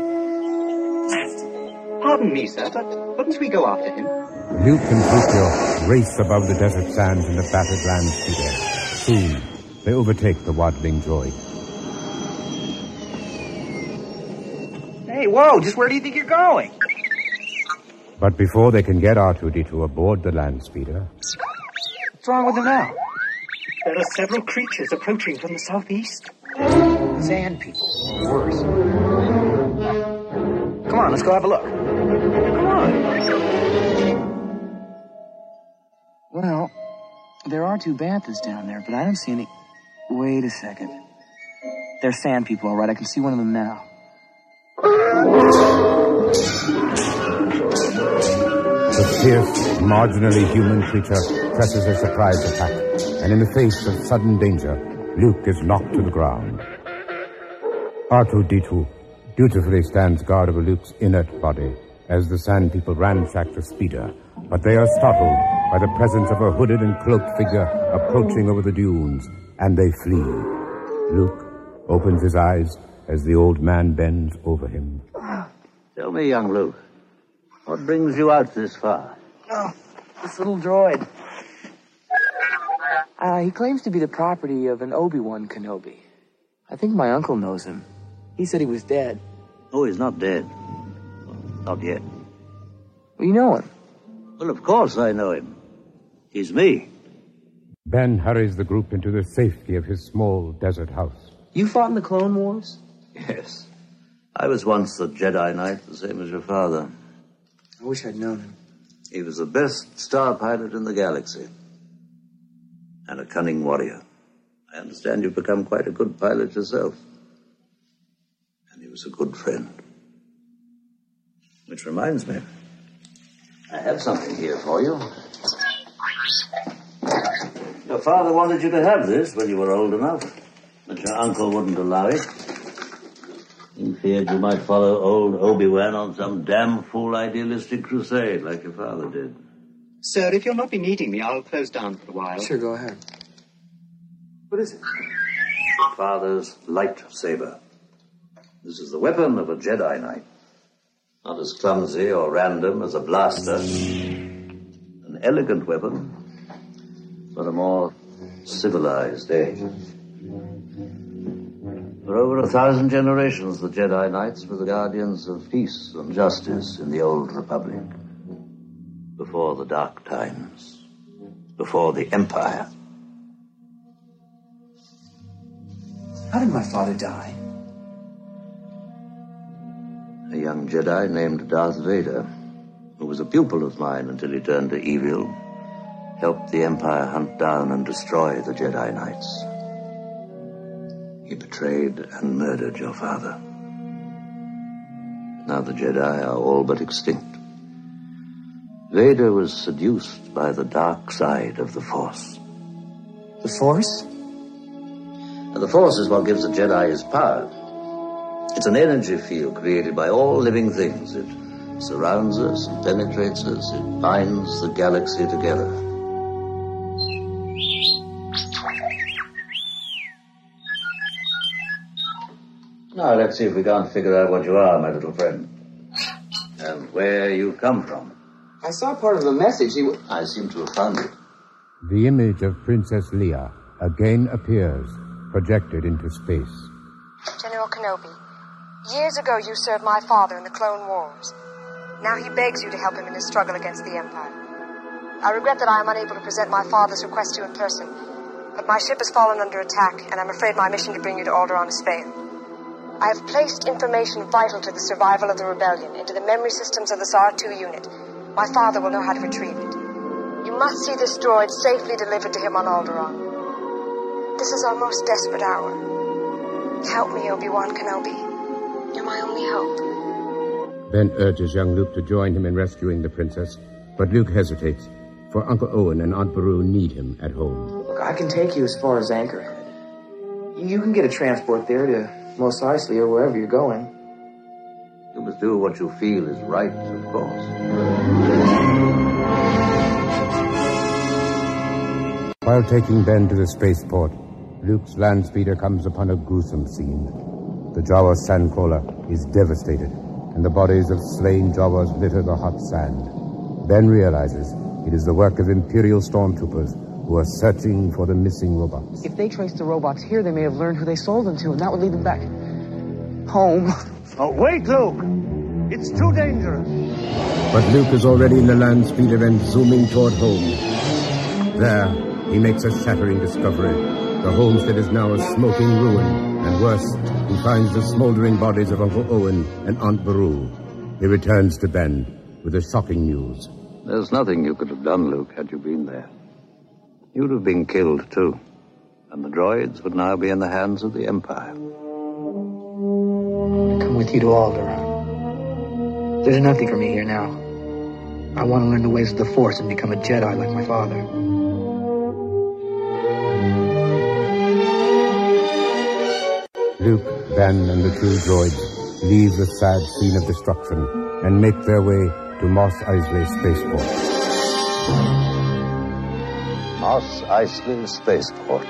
Pardon me, sir, but wouldn't we go after him? Luke and 3PO race above the desert sands in the battered land speeder. Soon, they overtake the waddling droid. Hey, whoa, just where do you think you're going? But before they can get R2-D2 aboard the land speeder, What's wrong with them now? There are several creatures approaching from the southeast. Sand people. Worse. Come on, let's go have a look. Well, there are two banthas down there, but I don't see any. Wait a second. They're sand people, all right. I can see one of them now. The fierce, marginally human creature presses a surprise attack, and in the face of sudden danger, Luke is knocked to the ground. R2-D2 dutifully stands guard over Luke's inert body as the Sand People ransack the speeder, but they are startled by the presence of a hooded and cloaked figure approaching over the dunes, and they flee. Luke opens his eyes as the old man bends over him. Tell me, young Luke, what brings you out this far? Oh, this little droid. Uh, he claims to be the property of an Obi-Wan Kenobi. I think my uncle knows him. He said he was dead. Oh, he's not dead. Not yet. Well, you know him. Well, of course I know him. He's me. Ben hurries the group into the safety of his small desert house. You fought in the Clone Wars? Yes. I was once a Jedi Knight, the same as your father. I wish I'd known him. He was the best star pilot in the galaxy. And a cunning warrior. I understand you've become quite a good pilot yourself. And he was a good friend. Which reminds me, I have something here for you. Your father wanted you to have this when you were old enough, but your uncle wouldn't allow it. He feared you might follow old Obi-Wan on some damn fool idealistic crusade like your father did. Sir, if you'll not be needing me, I'll close down for a while. Sure, go ahead. What is it? Father's lightsaber. This is the weapon of a Jedi Knight. Not as clumsy or random as a blaster. An elegant weapon, but a more civilized age. For over a thousand generations, the Jedi Knights were the guardians of peace and justice in the Old Republic. Before the Dark Times. Before the Empire. How did my father die? A young Jedi named Darth Vader, who was a pupil of mine until he turned to evil, helped the Empire hunt down and destroy the Jedi Knights. He betrayed and murdered your father. Now the Jedi are all but extinct. Vader was seduced by the dark side of the Force. The Force? And the Force is what gives the Jedi his power. It's an energy field created by all living things. It surrounds us and penetrates us. It binds the galaxy together. Now, let's see if we can't figure out what you are, my little friend. And where you come from. I saw part of the message. He. W- I seem to have found it. The image of Princess Leia again appears, projected into space. General Kenobi, years ago you served my father in the Clone Wars. Now he begs you to help him in his struggle against the Empire. I regret that I am unable to present my father's request to you in person, but my ship has fallen under attack, and I'm afraid my mission to bring you to Alderaan has failed. I have placed information vital to the survival of the rebellion into the memory systems of this R2 unit. My father will know how to retrieve it. You must see this droid safely delivered to him on Alderaan. This is our most desperate hour. Help me, Obi-Wan Kenobi. You're my only hope. Ben urges young Luke to join him in rescuing the princess, but Luke hesitates, for Uncle Owen and Aunt Beru need him at home. Look, I can take you as far as Anchorhead. You can get a transport there to Mos Eisley or wherever you're going. You must do what you feel is right, of course. While taking Ben to the spaceport, Luke's land speeder comes upon a gruesome scene. The Jawa sandcrawler is devastated, and the bodies of slain Jawas litter the hot sand. Ben realizes it is the work of Imperial stormtroopers who are searching for the missing robots. If they trace the robots here, they may have learned who they sold them to, and that would lead them back home. Oh, wait, Luke! It's too dangerous. But Luke is already in the land speeder and zooming toward home. There, he makes a shattering discovery. The homestead is now a smoking ruin, and worse, he finds the smoldering bodies of Uncle Owen and Aunt Beru. He returns to Ben with the shocking news. There's nothing you could have done, Luke, had you been there. You'd have been killed, too. And the droids would now be in the hands of the Empire. Come with you to Alderaan. There's nothing for me here now. I want to learn the ways of the Force and become a Jedi like my father. Luke, Ben, and the two droids leave the sad scene of destruction and make their way to Mos Eisley Spaceport. Mos Eisley Spaceport.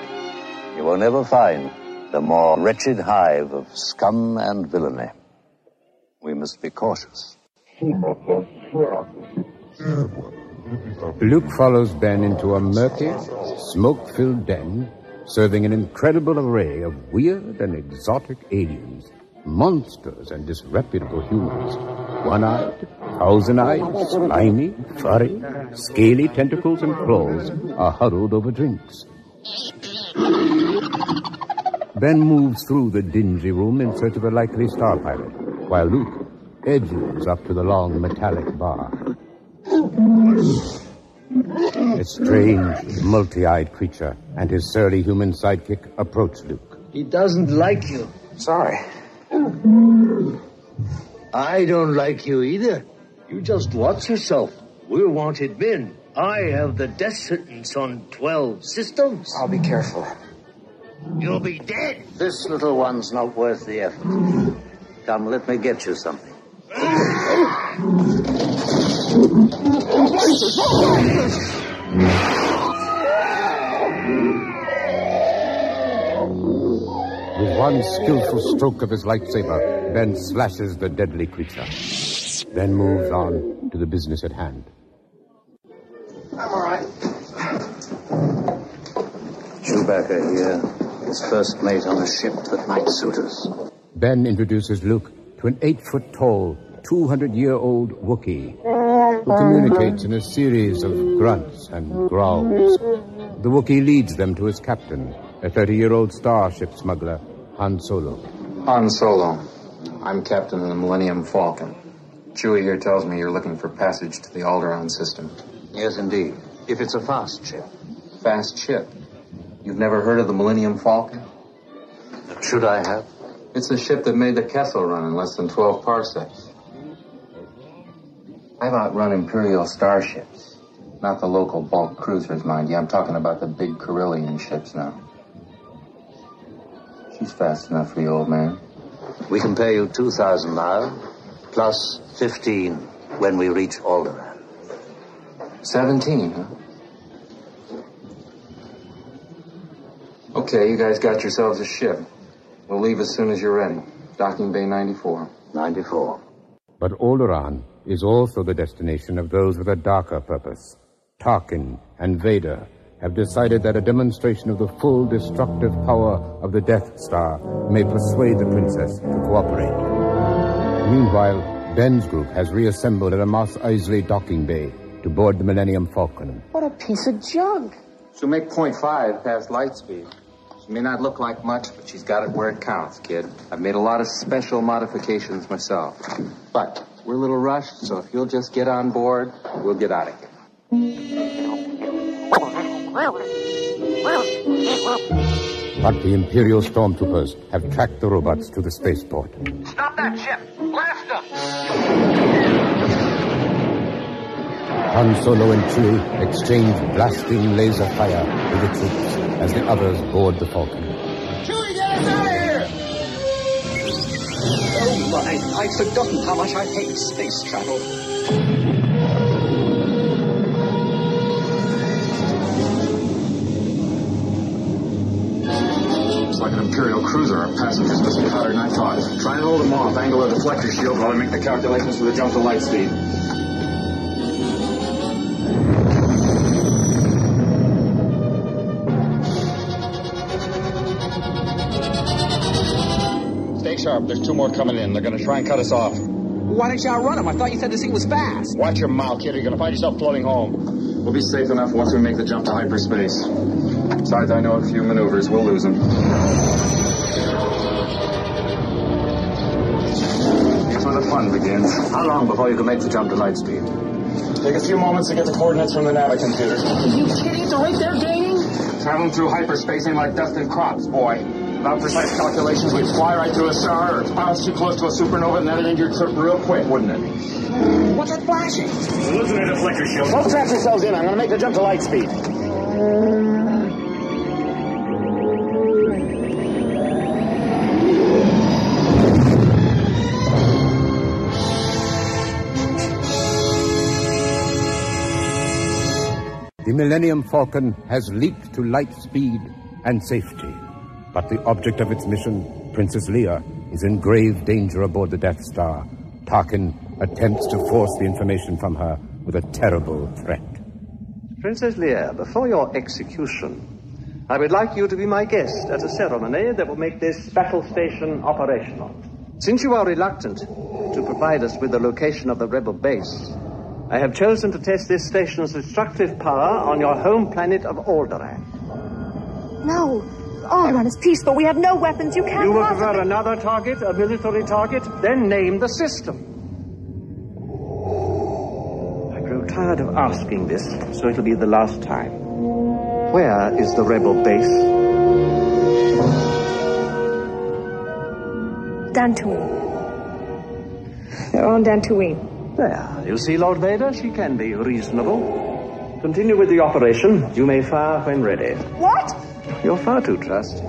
You will never find the more wretched hive of scum and villainy. We must be cautious. Luke follows Ben into a murky, smoke filled den serving an incredible array of weird and exotic aliens, monsters and disreputable humans. One eyed, thousand eyes, slimy, furry, scaly tentacles and claws are huddled over drinks. Ben moves through the dingy room in search of a likely star pilot, while Luke edges up to the long metallic bar. A strange, multi eyed creature and his surly human sidekick approach Luke. He doesn't like you. Sorry. I don't like you either. You just watch yourself. We're wanted men. I have the death sentence on 12 systems. I'll be careful. You'll be dead. This little one's not worth the effort. Come, let me get you something. With one skillful stroke of his lightsaber, Ben slashes the deadly creature. Then moves on to the business at hand. I'm all right. Chewbacca here. His first mate on a ship that might suit us. Ben introduces Luke to an eight foot tall, 200 year old Wookiee who communicates in a series of grunts and growls. The Wookiee leads them to his captain, a 30 year old starship smuggler, Han Solo. Han Solo. I'm captain of the Millennium Falcon. Chewie here tells me you're looking for passage to the Alderaan system. Yes, indeed. If it's a fast ship. Fast ship? You've never heard of the Millennium Falcon? Should I have? It's a ship that made the Kessel run in less than 12 parsecs. I've outrun Imperial starships. Not the local bulk cruisers, mind you. I'm talking about the big Corellian ships now. She's fast enough for you, old man. We can pay you 2,000 now, plus 15 when we reach Alderaan. 17, huh? Okay, you guys got yourselves a ship. We'll leave as soon as you're ready. Docking Bay 94. 94. But Alderaan is also the destination of those with a darker purpose. Tarkin and Vader have decided that a demonstration of the full destructive power of the Death Star may persuade the princess to cooperate. Meanwhile, Ben's group has reassembled at a Mos Eisley docking bay to board the Millennium Falcon. What a piece of junk. She'll make 0.5 past light speed. She may not look like much, but she's got it where it counts, kid. I've made a lot of special modifications myself. But we're a little rushed, so if you'll just get on board, we'll get out of here. But the Imperial stormtroopers have tracked the robots to the spaceport. Stop that ship! Blast them! Han Solo and Chewie exchange blasting laser fire with the troops as the others board the Falcon. Chewie, get us out of here! Oh my, I'd forgotten how much I hate space travel. Imperial cruiser. Our passengers must be hotter than I thought. Try and hold them off. Angle the deflector shield while I make the calculations for the jump to light speed. Stay sharp. There's two more coming in. They're going to try and cut us off. Why didn't you outrun them? I thought you said this thing was fast. Watch your mouth, kid. You're going to find yourself floating home. We'll be safe enough once we make the jump to hyperspace. Besides, I know a few maneuvers. We'll lose them. These were the fun begins. How long before you can make the jump to light speed? Take a few moments to get the coordinates from the Navi computer. Are you kidding? It's right there, gaining? Traveling through hyperspace ain't like dust and crops, boy. Without precise calculations, we'd fly right through a star or bounce too close to a supernova and then it'd your trip real quick, wouldn't it? What's that flashing? Hallucinated flicker shield. Don't trap yourselves in. I'm going to make the jump to light speed. The Millennium Falcon has leaped to light speed and safety. But the object of its mission, Princess Leia, is in grave danger aboard the Death Star. Tarkin attempts to force the information from her with a terrible threat. Princess Leia, before your execution, I would like you to be my guest at a ceremony that will make this battle station operational. Since you are reluctant to provide us with the location of the rebel base, I have chosen to test this station's destructive power on your home planet of Alderaan. No. Alderaan is peaceful. We have no weapons. You can't You will prefer another target, a military target? Then name the system. I grow tired of asking this, so it'll be the last time. Where is the rebel base? Dantooine. They're on Dantooine. There. You see, Lord Vader, she can be reasonable. Continue with the operation. You may fire when ready. What? You're far too trust.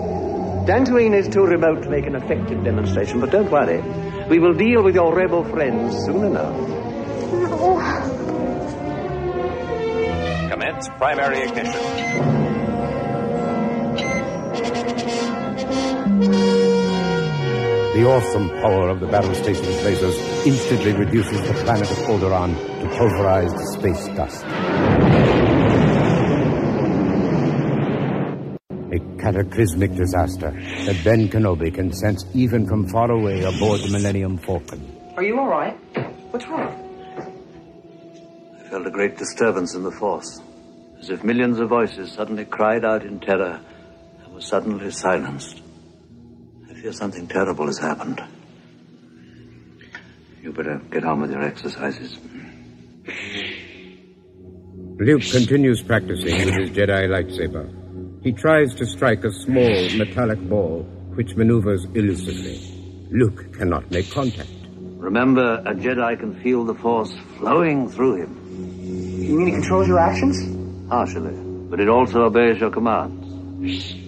Dantooine is too remote to make an effective demonstration, but don't worry. We will deal with your rebel friends soon enough. No. Commence primary ignition. The awesome power of the battle station's lasers instantly reduces the planet of Alderaan to pulverized space dust. A cataclysmic disaster that Ben Kenobi can sense even from far away aboard the Millennium Falcon. Are you all right? What's wrong? I felt a great disturbance in the force, as if millions of voices suddenly cried out in terror and were suddenly silenced. I fear something terrible has happened. You better get on with your exercises. Luke continues practicing with his Jedi lightsaber. He tries to strike a small metallic ball which maneuvers elusively. Luke cannot make contact. Remember, a Jedi can feel the Force flowing through him. You mean he controls your actions? Partially, but it also obeys your commands.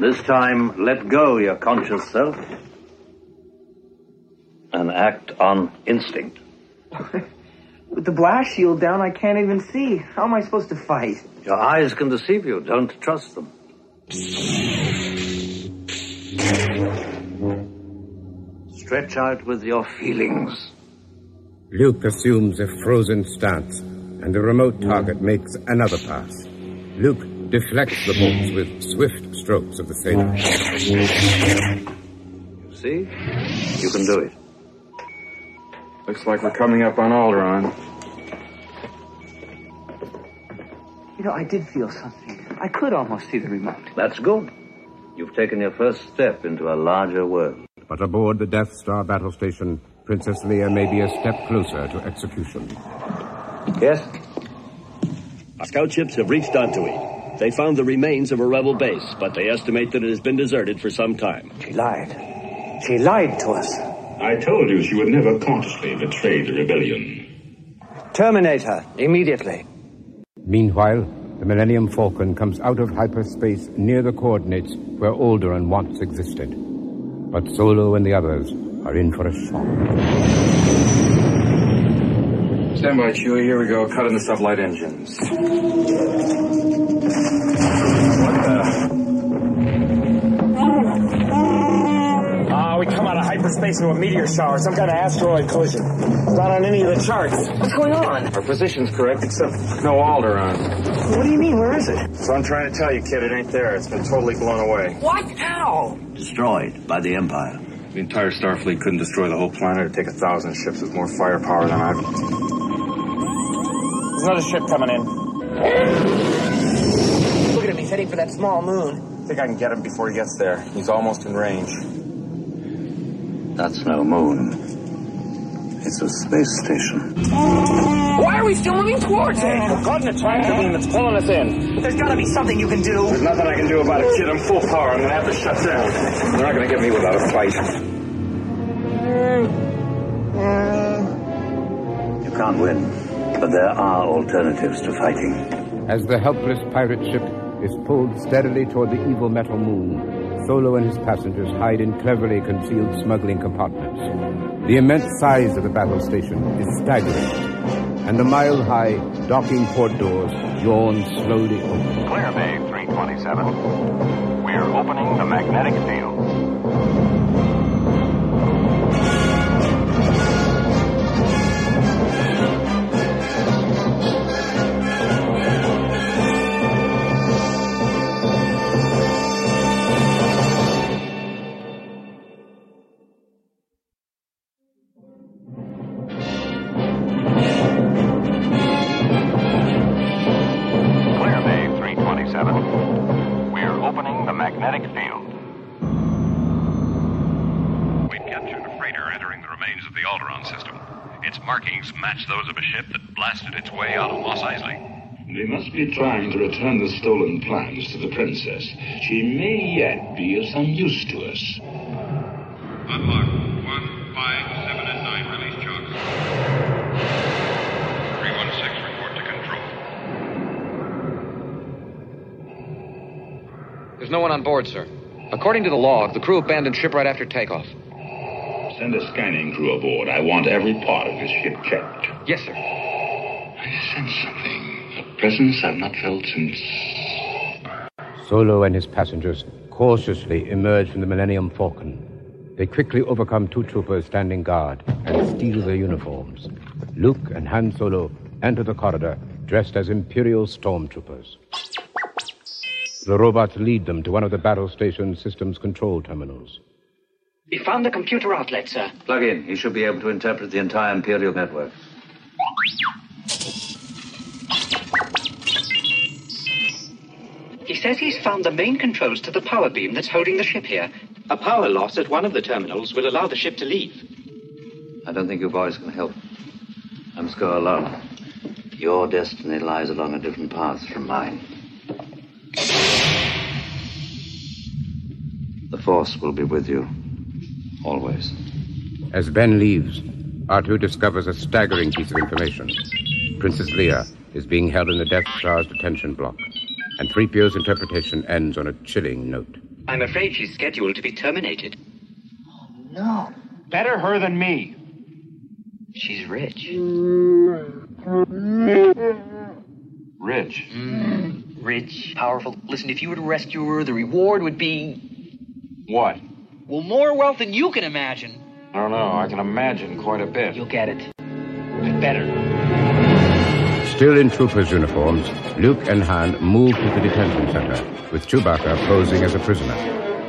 This time, let go your conscious self and act on instinct. With the blast shield down, I can't even see. How am I supposed to fight? Your eyes can deceive you. Don't trust them. Stretch out with your feelings. Luke assumes a frozen stance, and the remote target makes another pass. Luke deflects the bolts with swift strokes of the saber. You see? You can do it. Looks like we're coming up on Alderaan. You know, I did feel something. I could almost see the remote. That's good. You've taken your first step into a larger world. But aboard the Death Star battle station, Princess Leia may be a step closer to execution. Yes? Our scout ships have reached Dantooine. They found the remains of a rebel base, but they estimate that it has been deserted for some time. She lied. She lied to us. I told you she would never consciously betray the rebellion. Terminate her immediately. Meanwhile, the Millennium Falcon comes out of hyperspace near the coordinates where Alderaan once existed. But Solo and the others are in for a shock. Stand by, Chewie. Here we go. Cutting the sublight engines. What the? Ah, we come out of hyperspace into a meteor shower, some kind of asteroid collision. Not on any of the charts. What's going on? Our position's correct, except no Alderaan. What do you mean? Where is it? So I'm trying to tell you, kid, it ain't there. It's been totally blown away. What? How? Destroyed by the Empire. The entire Starfleet couldn't destroy the whole planet. It'd take a thousand ships with more firepower than I've. There's another ship coming in. Look at him. He's heading for that small moon. I think I can get him before he gets there. He's almost in range. That's no moon. It's a space station. Why are we still moving towards it? We're caught in a tractor beam that's pulling us in. There's gotta be something you can do. There's nothing I can do about it, kid. I'm full power. I'm gonna have to shut down. They're not gonna get me without a fight. Mm. You can't win, but there are alternatives to fighting. As the helpless pirate ship is pulled steadily toward the evil metal moon, Solo and his passengers hide in cleverly concealed smuggling compartments. The immense size of the battle station is staggering, and the mile-high docking port doors yawn slowly open. Clear Bay 327. We're opening the magnetic field. They must be trying to return the stolen plans to the princess. She may yet be of some use to us. Unlock 1, 5, 7, and 9 release chocks. 316, report to control. There's no one on board, sir. According to the log, the crew abandoned ship right after takeoff. Send a scanning crew aboard. I want every part of this ship checked. Yes, sir. I sense something. A presence I've not felt since. Solo and his passengers cautiously emerge from the Millennium Falcon. They quickly overcome two troopers standing guard and steal their uniforms. Luke and Han Solo enter the corridor dressed as Imperial stormtroopers. The robots lead them to one of the battle station system's control terminals. We found the computer outlet, sir. Plug in. He should be able to interpret the entire Imperial network. He says he's found the main controls to the power beam that's holding the ship here. A power loss at one of the terminals will allow the ship to leave. I don't think you boys can help. I must go alone. Your destiny lies along a different path from mine. The Force will be with you. Always. As Ben leaves, R2 discovers a staggering piece of information. Princess Leia is being held in the Death Star's detention block, and 3PO's interpretation ends on a chilling note. I'm afraid she's scheduled to be terminated. Oh, no. Better her than me. She's rich. Rich. Mm. Rich, powerful. Listen, if you were to rescue her, the reward would be. What? Well, more wealth than you can imagine. I don't know. I can imagine quite a bit. You'll get it. Better. Still in troopers' uniforms, Luke and Han move to the detention center, with Chewbacca posing as a prisoner.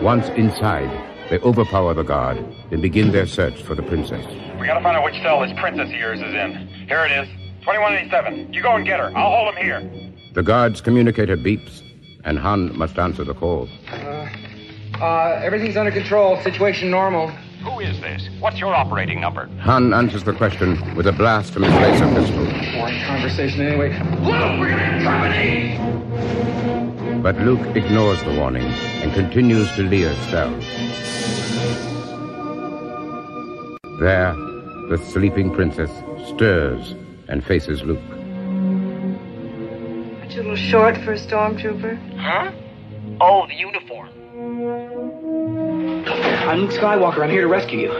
Once inside, they overpower the guard, then begin their search for the princess. We gotta find out which cell this princess of yours is in. Here it is. 2187. You go and get her. I'll hold him here. The guard's communicator beeps, and Han must answer the call. Uh, everything's under control. Situation normal. Who is this? What's your operating number? Han answers the question with a blast from his laser pistol. Boring conversation anyway. Look, we're gonna company! But Luke ignores the warning and continues to Leia's cell. There, the sleeping princess stirs and faces Luke. Aren't you a little short for a stormtrooper? Huh? Oh, the uniform. I'm Luke Skywalker. I'm here to rescue you.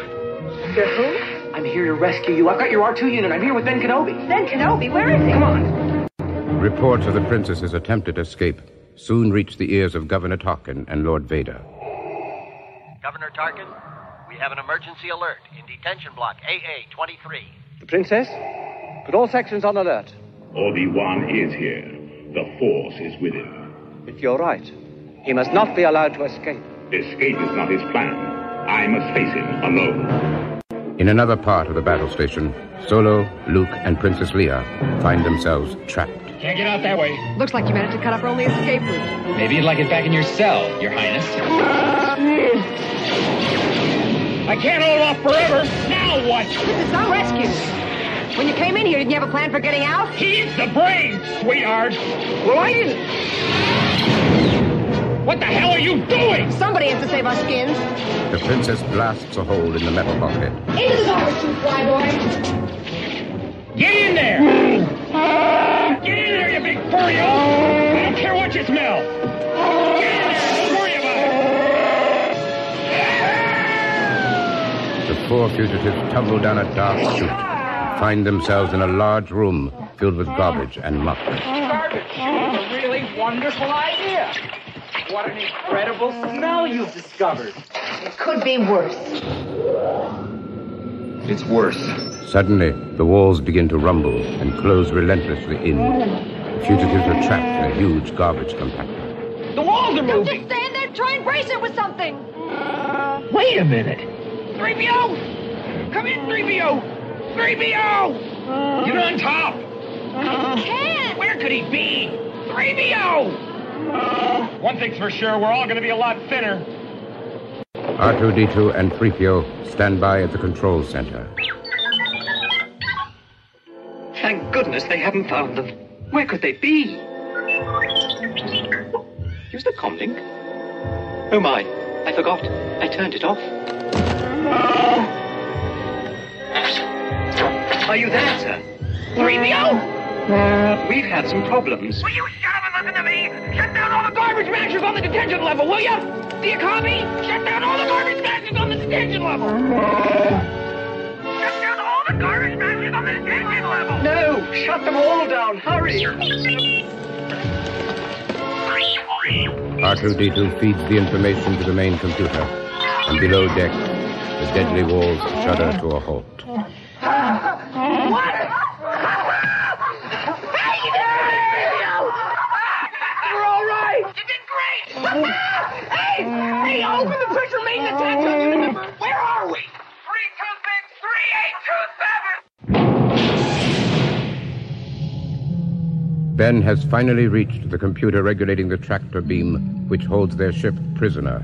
You're who? I'm here to rescue you. I've got your R2 unit. I'm here with Ben Kenobi. Ben Kenobi, where is he? Come on. Reports of the princess's attempted escape soon reached the ears of Governor Tarkin and Lord Vader. Governor Tarkin, we have an emergency alert in detention block AA-23. The princess? Put all sections on alert. Obi-Wan is here. The Force is with him. If you're right, he must not be allowed to escape. Escape is not his plan. I must face him alone. In another part of the battle station, Solo, Luke, and Princess Leia find themselves trapped. Can't get out that way. Looks like you managed to cut up our only escape route. Maybe you'd like it back in your cell, Your Highness. I can't hold off forever. Now what? This is no rescue. When you came in here, didn't you have a plan for getting out? He's the brains, sweetheart. Well, I didn't. What the hell are you doing? Somebody has to save our skins. The princess blasts a hole in the metal bulkhead. Into the garbage chute, flyboy. Get in there! Get in there, you big furry! I don't care what you smell. Get in there! Don't worry about The four fugitives tumble down a dark chute, and find themselves in a large room filled with garbage and muck. Garbage chute a really wonderful idea. What an incredible smell you've discovered. It could be worse. It's worse. Suddenly, the walls begin to rumble and close relentlessly in. The fugitives are trapped in a huge garbage compactor. The walls are Don't moving. just stand there. Try and brace it with something. Wait a minute. 3PO! Come in, 3PO! 3PO! Get on top! I can't. Where could he be? 3PO! One thing's for sure, we're all gonna be a lot thinner. R2D2 and 3PO stand by at the control center. Thank goodness they haven't found them. Where could they be? Use the comlink. Oh my, I forgot. I turned it off. Are you there, sir? 3PO! We've had some problems. Will you shut up and listen to me? Shut down all the garbage mashers on the detention level, will you? Do you copy? Shut down all the garbage mashers on the detention level! Shut down all the garbage mashers on the detention level! No! Shut them all down! Hurry! R2D2 feeds the information to the main computer, and below deck, the deadly walls shudder to a halt. What? We're all right! You did great! Hey! Hey, open the pressure main detention! Where are we? 326 Ben has finally reached the computer regulating the tractor beam which holds their ship prisoner.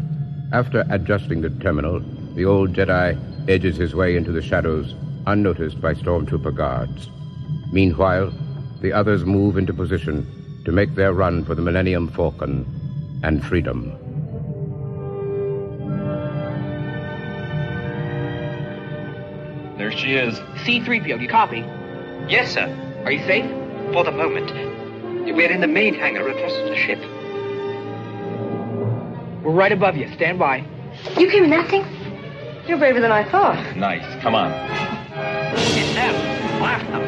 After adjusting the terminal, the old Jedi edges his way into the shadows, unnoticed by stormtrooper guards. Meanwhile, the others move into position to make their run for the Millennium Falcon and freedom. There she is. C-3PO, you copy? Yes, sir. Are you safe? For the moment. We're in the main hangar across the ship. We're right above you. Stand by. You came in that thing? You're braver than I thought. Nice. Come on. It's them. Blast them.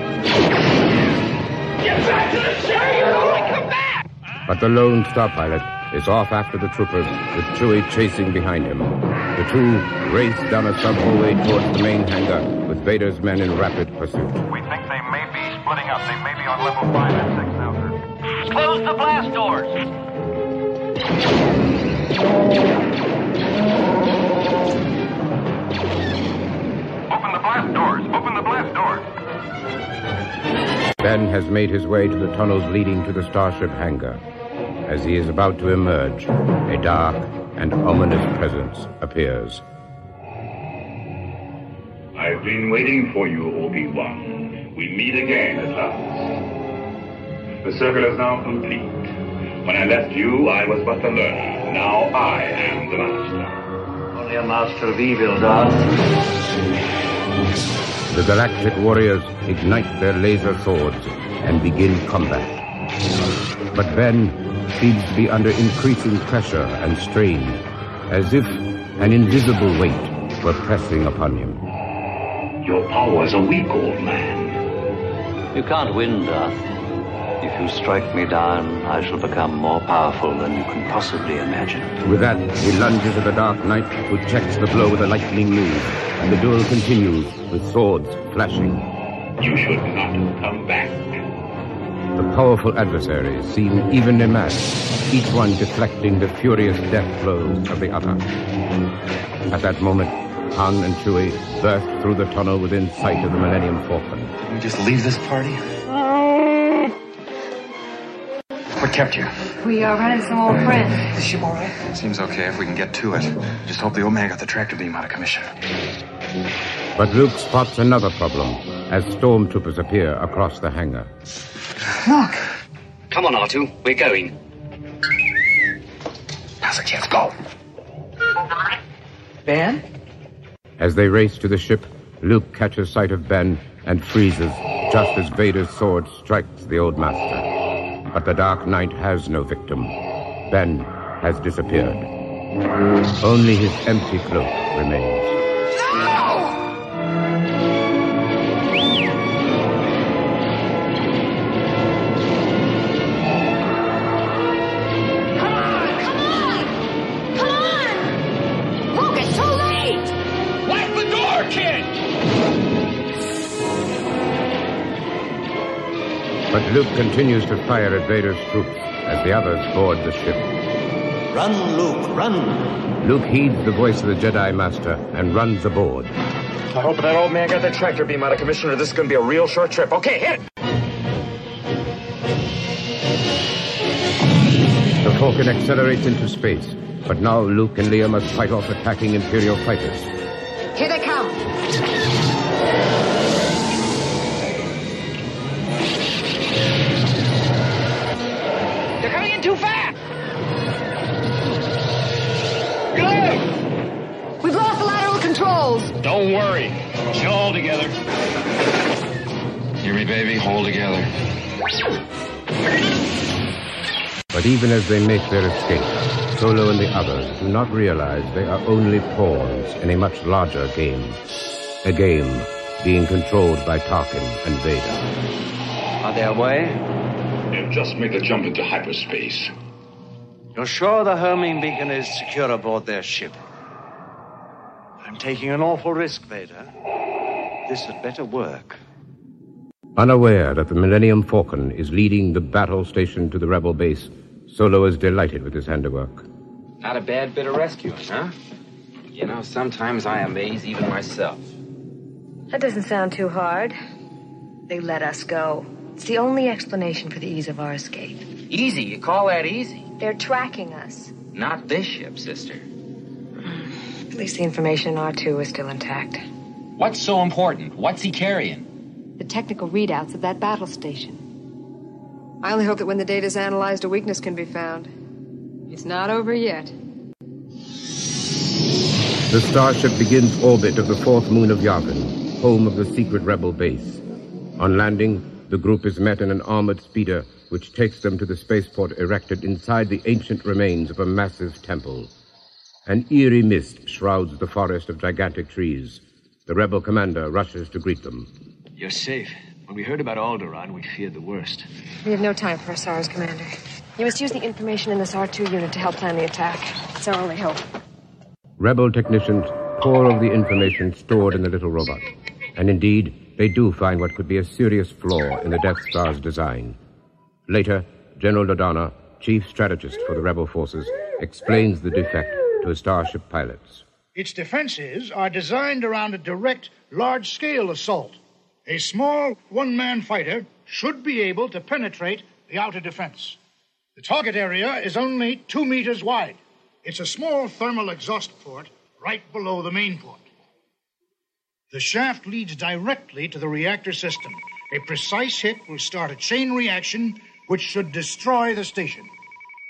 Get back to the ship! You only come back! But the lone star pilot is off after the troopers, with Chewie chasing behind him. The two race down a sub-hallway towards the main hangar, with Vader's men in rapid pursuit. We think they may be splitting up. They may be on level 5 and 6 now, sir. Close the blast doors. Open the blast doors. Open the blast doors. Ben has made his way to the tunnels leading to the starship hangar. As he is about to emerge, a dark and ominous presence appears. I've been waiting for you, Obi-Wan. We meet again at last. The circle is now complete. When I left you, I was but the learner. Now I am the master. Only a master of evil, Darth. The galactic warriors ignite their laser swords and begin combat. But Ben seems to be under increasing pressure and strain, as if an invisible weight were pressing upon him. Your powers are weak, old man. You can't win, Darth. If you strike me down, I shall become more powerful than you can possibly imagine. With that, he lunges at the Dark Knight, who checks the blow with a lightning move, and the duel continues with swords flashing. You should not have come back. The powerful adversaries seem evenly matched, each one deflecting the furious death blows of the other. At that moment, Han and Chewie burst through the tunnel within sight of the Millennium Falcon. Can we just leave this party? We're kept you? We are running some old friends. Is she all right? Seems okay if we can get to it. Just hope the old man got the tractor beam out of commission. But Luke spots another problem as stormtroopers appear across the hangar. Look! Come on, R2. We're going. Now's the chance. Go. Ben? As they race to the ship, Luke catches sight of Ben and freezes just as Vader's sword strikes the old master. But the Dark Knight has no victim. Ben has disappeared. Only his empty cloak remains. But Luke continues to fire at Vader's troops as the others board the ship. Run, Luke, run! Luke heeds the voice of the Jedi Master and runs aboard. I hope that old man got the tractor beam out of commission or this is going to be a real short trip. Okay, hit! it! The Falcon accelerates into space, but now Luke and Leia must fight off attacking Imperial fighters. Too fast! Go! We've lost the lateral controls. Don't worry. Chill all together. Hear me, baby? Hold together. But even as they make their escape, Solo and the others do not realize they are only pawns in a much larger game. A game being controlled by Tarkin and Vader. Are they away? They've just made the jump into hyperspace. You're sure the homing beacon is secure aboard their ship? I'm taking an awful risk, Vader. This had better work. Unaware that the Millennium Falcon is leading the battle station to the rebel base, Solo is delighted with his handiwork. Not a bad bit of rescuing, huh? You know, sometimes I amaze even myself. That doesn't sound too hard. They let us go. It's the only explanation for the ease of our escape. Easy? You call that easy? They're tracking us. Not this ship, sister. At least the information in R2 is still intact. What's so important? What's he carrying? The technical readouts of that battle station. I only hope that when the data's analyzed, a weakness can be found. It's not over yet. The starship begins orbit of the fourth moon of Yavin, home of the secret rebel base. On landing, the group is met in an armored speeder which takes them to the spaceport erected inside the ancient remains of a massive temple. An eerie mist shrouds the forest of gigantic trees. The rebel commander rushes to greet them. You're safe. When we heard about Alderaan, we feared the worst. We have no time for our SARS, Commander. You must use the information in this R2 unit to help plan the attack. It's our only hope. Rebel technicians pore over the information stored in the little robot. And indeed, they do find what could be a serious flaw in the Death Star's design. Later, General Dodonna, chief strategist for the rebel forces, explains the defect to his starship pilots. Its defenses are designed around a direct, large scale assault. A small one man fighter should be able to penetrate the outer defense. The target area is only two meters wide. It's a small thermal exhaust port right below the main port. The shaft leads directly to the reactor system. A precise hit will start a chain reaction which should destroy the station.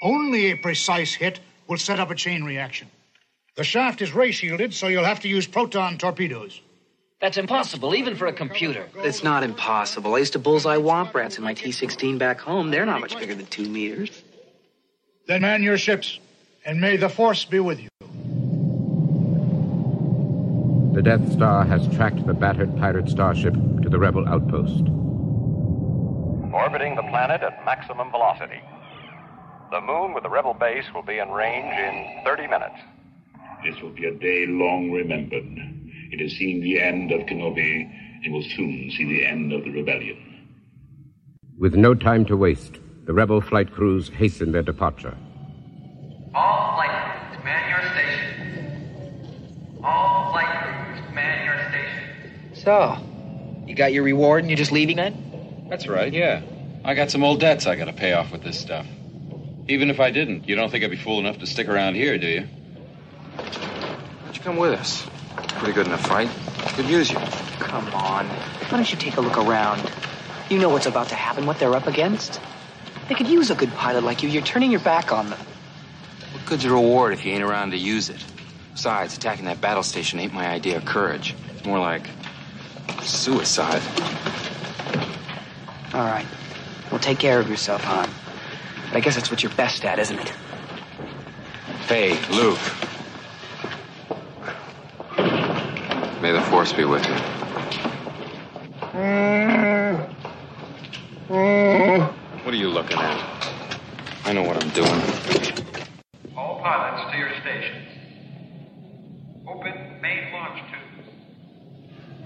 Only a precise hit will set up a chain reaction. The shaft is ray shielded, so you'll have to use proton torpedoes. That's impossible, even for a computer. It's not impossible. I used to bullseye womp rats in my T 16 back home. They're not much bigger than two meters. Then man your ships, and may the Force be with you. The Death Star has tracked the battered pirate starship to the rebel outpost. Orbiting the planet at maximum velocity. The moon with the rebel base will be in range in 30 minutes. This will be a day long remembered. It has seen the end of Kenobi and will soon see the end of the rebellion. With no time to waste, the rebel flight crews hasten their departure. All flight stations. So, you got your reward and you're just leaving then? That's right, yeah. I got some old debts I gotta pay off with this stuff. Even if I didn't, you don't think I'd be fool enough to stick around here, do you? Why'd you come with us? Pretty good in a fight. Could use you. Come on. Why don't you take a look around? You know what's about to happen, what they're up against. They could use a good pilot like you. You're turning your back on them. What good's your reward if you ain't around to use it? Besides, attacking that battle station ain't my idea of courage. More like suicide. All right. Well, take care of yourself, Han. But I guess that's what you're best at, isn't it? Hey, Luke. May the force be with you. What are you looking at? I know what I'm doing.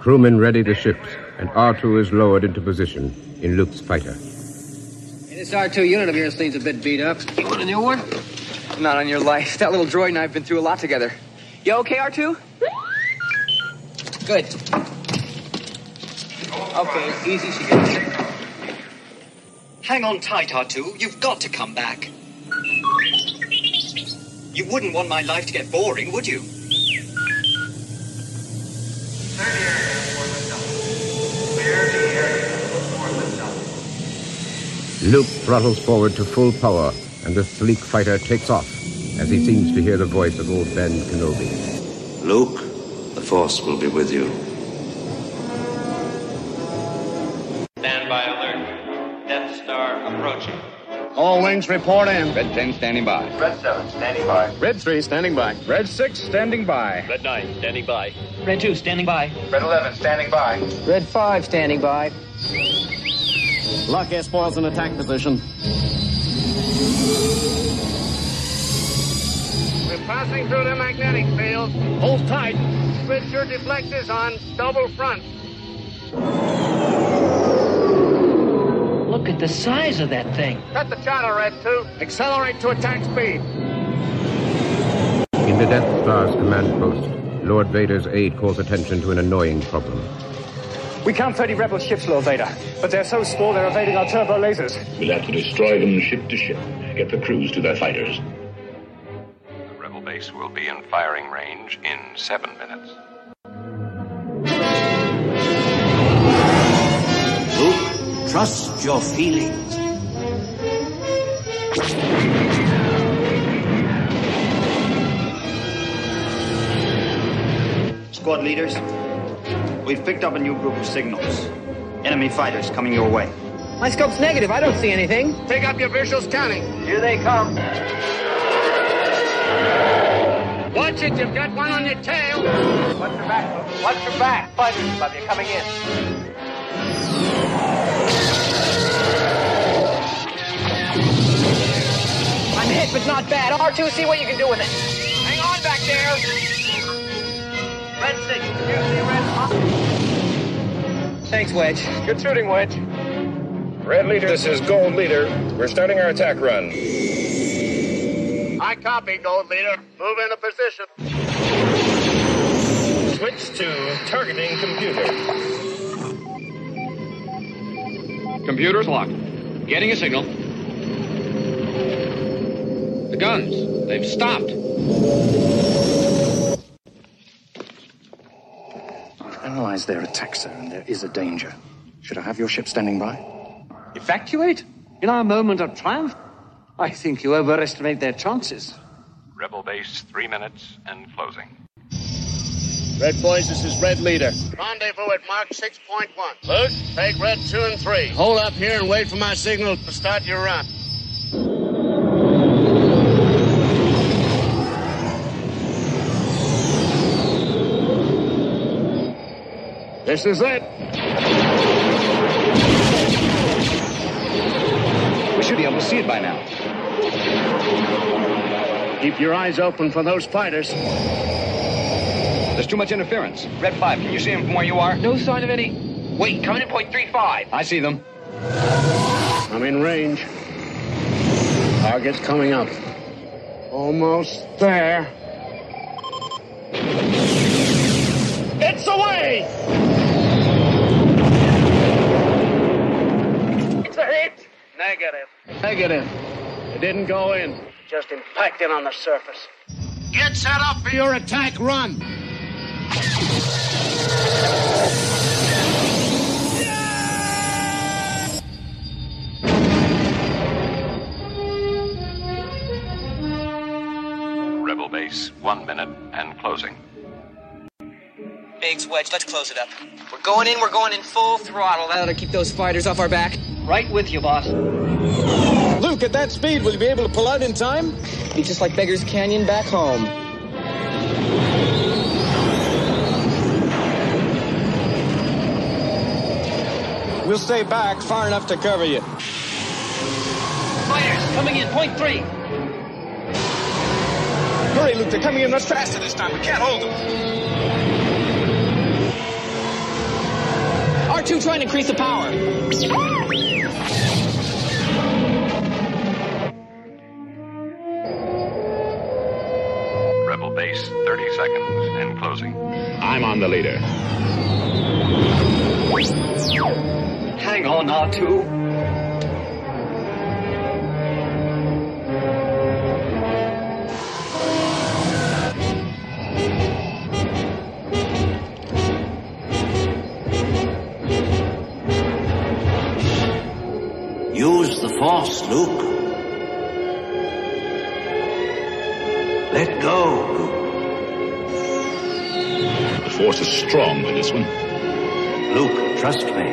Crewmen ready the ships, and R2 is lowered into position in Luke's fighter. Hey, this R2 unit of yours seems a bit beat up. You want a new one? Not on your life. That little droid and I have been through a lot together. You okay, R2? Good. Okay, easy she gets. Hang on tight, R2. You've got to come back. You wouldn't want my life to get boring, would you? Luke throttles forward to full power, and the sleek fighter takes off as he seems to hear the voice of old Ben Kenobi. Luke, the Force will be with you. All wings report in. Red 10 standing by. Red 7 standing by. Red 3 standing by. Red 6 standing by. Red 9 standing by. Red 2 standing by. Red 11 standing by. Red 5 standing by. Lock S-foils in attack position. We're passing through the magnetic field. Hold tight. Switch your deflectors on double front. Look at the size of that thing. Cut the channel, Red 2. Accelerate to attack speed. In the Death Star's command post, Lord Vader's aide calls attention to an annoying problem. We count 30 rebel ships, Lord Vader, but they're so small they're evading our turbo lasers. We'll have to destroy them ship to ship. Get the crews to their fighters. The rebel base will be in firing range in seven minutes. Trust your feelings. Squad leaders, we've picked up a new group of signals. Enemy fighters coming your way. My scope's negative. I don't see anything. Take up your visual scanning. Here they come. Watch it, you've got one on your tail. Watch your back, Luke. Watch your back. Fighters above you coming in. I'm hit, but not bad. R2, see what you can do with it. Hang on back there. Red 6, you see Red Thanks, Wedge. Good shooting, Wedge. Red leader, this is Gold leader. We're starting our attack run. I copy, Gold Leader. Move into position. Switch to targeting computer. Computer's locked. Getting a signal. The guns, they've stopped. I've analyzed their attack zone. There is a danger. Should I have your ship standing by? Evacuate? In our moment of triumph? I think you overestimate their chances. Rebel base, three minutes and closing. Red boys, this is Red leader. Rendezvous at Mark 6.1. Luke, take Red 2 and 3. Hold up here and wait for my signal. To start your run. This is it. We should be able to see it by now. Keep your eyes open for those fighters. There's too much interference. Red 5, can you see him from where you are? No sign of any. Wait, coming in point three five. I see them. I'm in range. Target's coming up. Almost there. It's away! It's a hit. Negative. Negative. It didn't go in. Just impacted on the surface. Get set up for your attack run. Rebel base, one minute and closing. Biggs, Wedge, let's close it up. We're going in, we're going in full throttle. That ought to keep those fighters off our back. Right with you, boss. Luke, at that speed, will you be able to pull out in time? Be just like Beggar's Canyon back home. We'll stay back far enough to cover you. Fighters, coming in, point three. Hurry, Luke, they're coming in much faster this time. We can't hold them. R2 trying to increase the power. Rebel base, 30 seconds and closing. I'm on the leader. Hang on, R2. Use Luke. Let go, Luke. The force is strong with this one. Luke, trust me.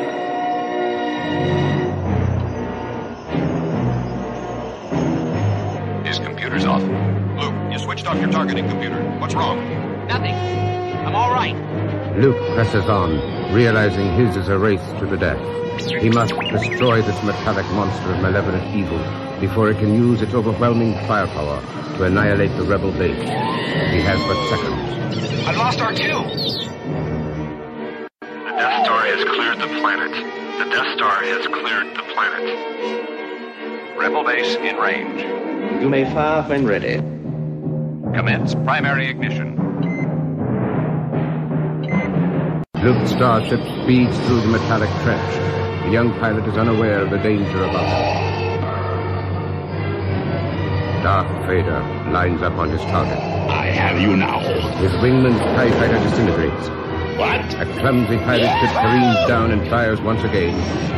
His computer's off. Luke, you switched off your targeting computer. What's wrong? Nothing. I'm all right. Luke presses on, realizing his is a race to the death. He must destroy this metallic monster of malevolent evil before it can use its overwhelming firepower to annihilate the rebel base. He has but seconds. I've lost R2. The Death Star has cleared the planet. The Death Star has cleared the planet. Rebel base in range. You may fire when ready. Commence primary ignition. Luke's starship speeds through the metallic trench. The young pilot is unaware of the danger above him. Darth Vader lines up on his target. I have you now. His wingman's TIE fighter disintegrates. What? A clumsy pirate ship careens down and fires once again.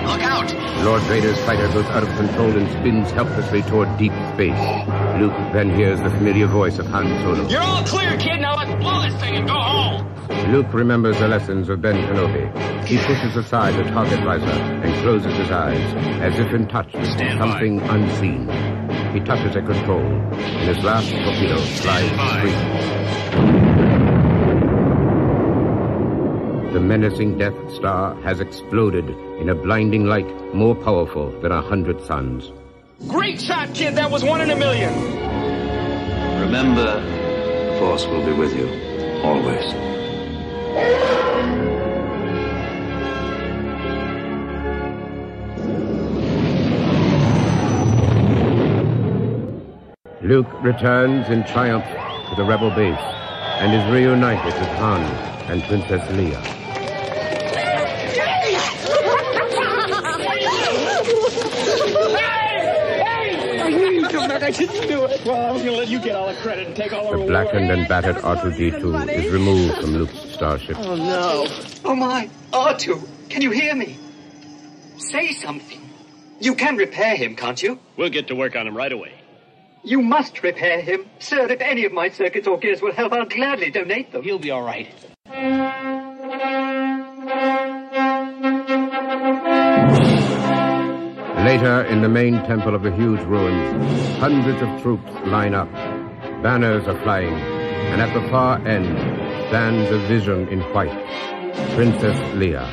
Look out! Lord Vader's fighter goes out of control and spins helplessly toward deep space. Luke then hears the familiar voice of Han Solo. You're all clear, kid. Now let's blow this thing and go home. Luke remembers the lessons of Ben Kenobi. He pushes aside the target visor and closes his eyes, as if in touch with something unseen. He touches a control, and his last torpedo flies free. The menacing Death Star has exploded in a blinding light more powerful than a hundred suns. Great shot, kid. That was one in a million. Remember, the Force will be with you, always. Luke returns in triumph to the rebel base and is reunited with Han and Princess Leia. I didn't do it. Well, I was going to let you get all the credit and take all the The blackened and battered R2-D2 is removed from Luke's starship. Oh, no. Oh, my. R2, can you hear me? Say something. You can repair him, can't you? We'll get to work on him right away. You must repair him. Sir, if any of my circuits or gears will help, I'll gladly donate them. He'll be all right. Later, in the main temple of the huge ruins, hundreds of troops line up. Banners are flying, and at the far end stands a vision in white. Princess Leia.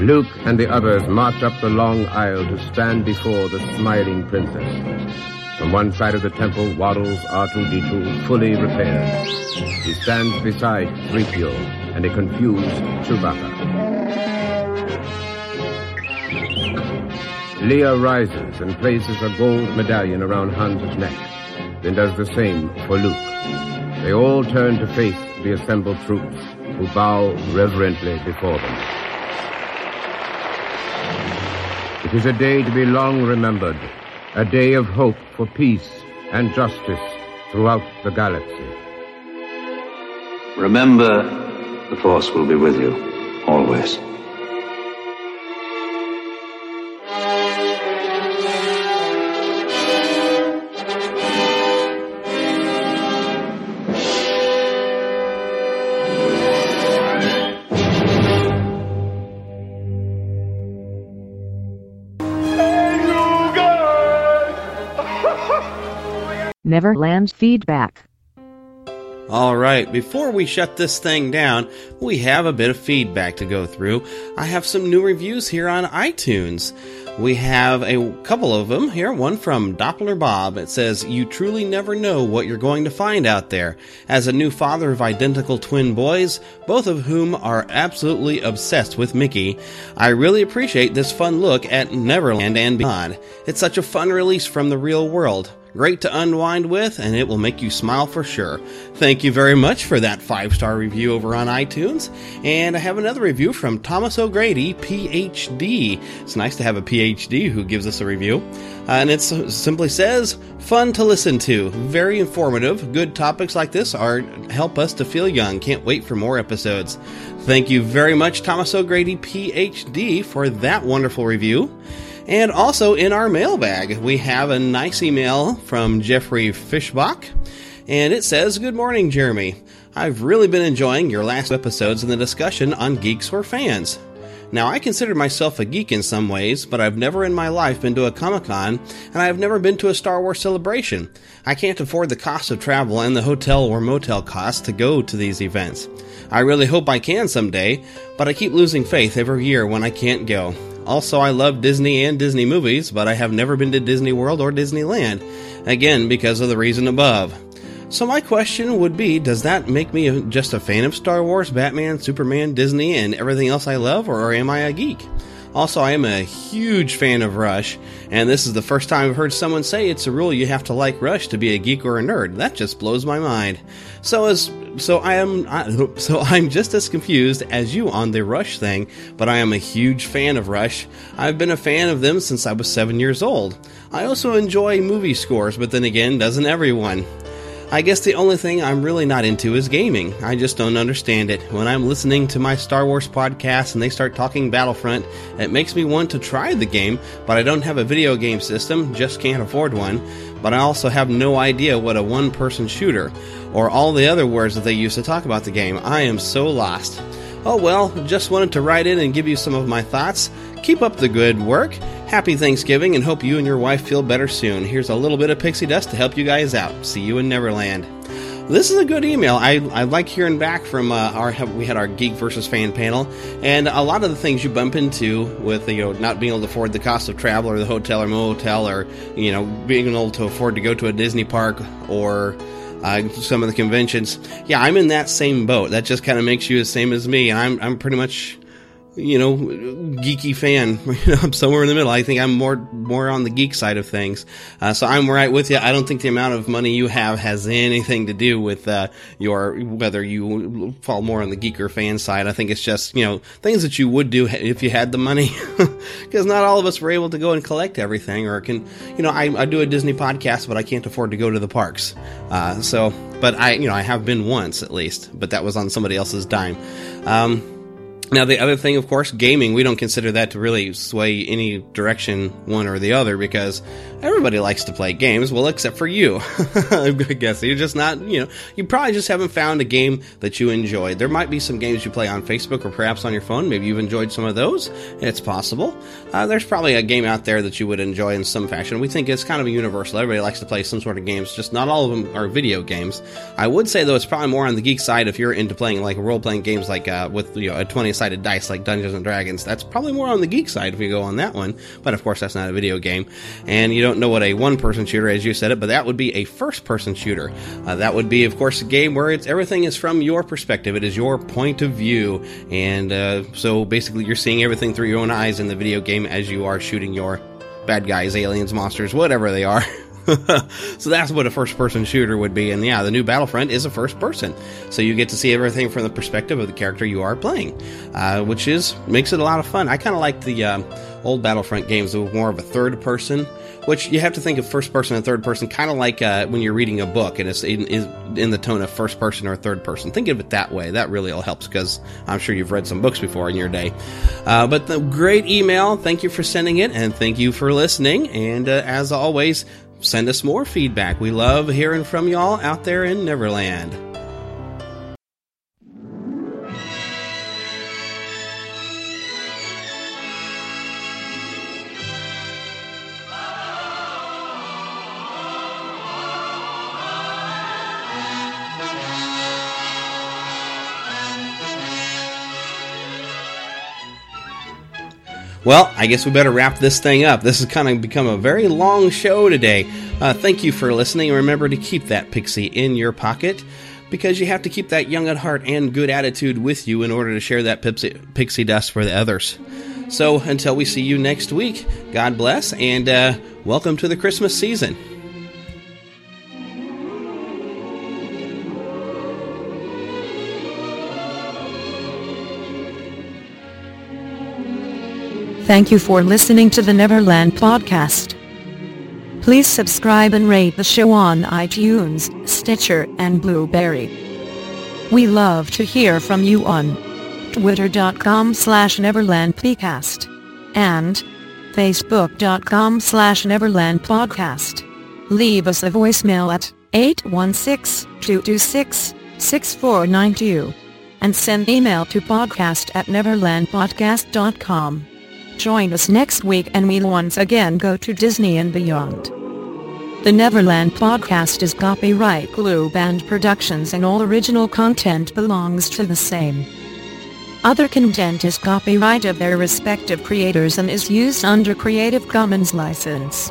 Luke and the others march up the long aisle to stand before the smiling princess. From one side of the temple waddles R2-D2 fully repaired. He stands beside 3PO and a confused Chewbacca. Leia rises and places a gold medallion around Han's neck, then does the same for Luke. They all turn to face the assembled troops, who bow reverently before them. It is a day to be long remembered, a day of hope for peace and justice throughout the galaxy. Remember, the Force will be with you, always. Neverland feedback. All right, before we shut this thing down, we have a bit of feedback to go through. I have some new reviews here on iTunes. We have a couple of them here. One from Doppler Bob. It says, You truly never know what you're going to find out there. As a new father of identical twin boys, both of whom are absolutely obsessed with Mickey, I really appreciate this fun look at Neverland and beyond. It's such a fun release from the real world. Great to unwind with, and it will make you smile for sure. Thank you very much for that five star review over on iTunes. And I have another review from Thomas O'Grady, PhD. It's nice to have a PhD who gives us a review. Uh, and it simply says, fun to listen to, very informative. Good topics like this are help us to feel young. Can't wait for more episodes. Thank you very much, Thomas O'Grady, PhD, for that wonderful review. And also in our mailbag, we have a nice email from Jeffrey Fishbach. And it says, Good morning, Jeremy. I've really been enjoying your last episodes and the discussion on geeks or fans. Now, I consider myself a geek in some ways, but I've never in my life been to a Comic Con, and I've never been to a Star Wars celebration. I can't afford the cost of travel and the hotel or motel costs to go to these events. I really hope I can someday, but I keep losing faith every year when I can't go. Also, I love Disney and Disney movies, but I have never been to Disney World or Disneyland. Again, because of the reason above. So my question would be, does that make me just a fan of Star Wars, Batman, Superman, Disney, and everything else I love, or am I a geek? Also, I am a huge fan of Rush, and this is the first time I've heard someone say it's a rule you have to like Rush to be a geek or a nerd. That just blows my mind. So as so I am I, so I'm just as confused as you on the Rush thing, but I am a huge fan of Rush. I've been a fan of them since I was 7 years old. I also enjoy movie scores, but then again, doesn't everyone? I guess the only thing I'm really not into is gaming. I just don't understand it. When I'm listening to my Star Wars podcast and they start talking Battlefront, it makes me want to try the game, but I don't have a video game system, just can't afford one. But I also have no idea what a one person shooter, or all the other words that they use to talk about the game. I am so lost. Oh well, just wanted to write in and give you some of my thoughts. Keep up the good work. Happy Thanksgiving and hope you and your wife feel better soon. Here's a little bit of pixie dust to help you guys out. See you in Neverland. This is a good email. I, I like hearing back from uh, our we had our geek versus fan panel, and a lot of the things you bump into with you know not being able to afford the cost of travel or the hotel or motel or you know being able to afford to go to a Disney park or uh, some of the conventions. Yeah, I'm in that same boat. That just kind of makes you the same as me. I'm I'm pretty much you know, geeky fan. I'm somewhere in the middle. I think I'm more more on the geek side of things. Uh, so I'm right with you. I don't think the amount of money you have has anything to do with uh, your whether you fall more on the geek or fan side. I think it's just you know things that you would do if you had the money, because not all of us were able to go and collect everything, or can you know I, I do a Disney podcast, but I can't afford to go to the parks. Uh, so, but I you know I have been once at least, but that was on somebody else's dime. Um, now, the other thing, of course, gaming, we don't consider that to really sway any direction one or the other because everybody likes to play games, well, except for you. I guess you're just not, you know, you probably just haven't found a game that you enjoy. There might be some games you play on Facebook or perhaps on your phone. Maybe you've enjoyed some of those. It's possible. Uh, there's probably a game out there that you would enjoy in some fashion. We think it's kind of a universal. Everybody likes to play some sort of games, just not all of them are video games. I would say, though, it's probably more on the geek side if you're into playing like role playing games like uh, with, you know, a 20 sided dice like Dungeons and Dragons. That's probably more on the geek side if you go on that one. But of course, that's not a video game. And you don't know what a one person shooter, as you said it, but that would be a first person shooter. Uh, that would be, of course, a game where it's everything is from your perspective. It is your point of view. And uh, so basically, you're seeing everything through your own eyes in the video game as you are shooting your bad guys, aliens, monsters, whatever they are. so that's what a first person shooter would be. And yeah, the new Battlefront is a first person. So you get to see everything from the perspective of the character you are playing, uh, which is makes it a lot of fun. I kind of like the. Uh, old Battlefront games with more of a third person, which you have to think of first person and third person kind of like uh, when you're reading a book and it's in, in the tone of first person or third person. Think of it that way. That really all helps because I'm sure you've read some books before in your day. Uh, but the great email. Thank you for sending it and thank you for listening. And uh, as always, send us more feedback. We love hearing from y'all out there in Neverland. Well, I guess we better wrap this thing up. This has kind of become a very long show today. Uh, thank you for listening. Remember to keep that pixie in your pocket because you have to keep that young at heart and good attitude with you in order to share that pixie, pixie dust for the others. So until we see you next week, God bless and uh, welcome to the Christmas season. Thank you for listening to the Neverland podcast. Please subscribe and rate the show on iTunes, Stitcher, and Blubrry. We love to hear from you on twitter.com slash neverlandpcast and facebook.com slash neverlandpodcast. Leave us a voicemail at 816-226-6492 and send email to podcast at neverlandpodcast.com. Join us next week and we'll once again go to Disney and beyond. The Neverland podcast is copyright Glue Band Productions and all original content belongs to the same. Other content is copyright of their respective creators and is used under Creative Commons license.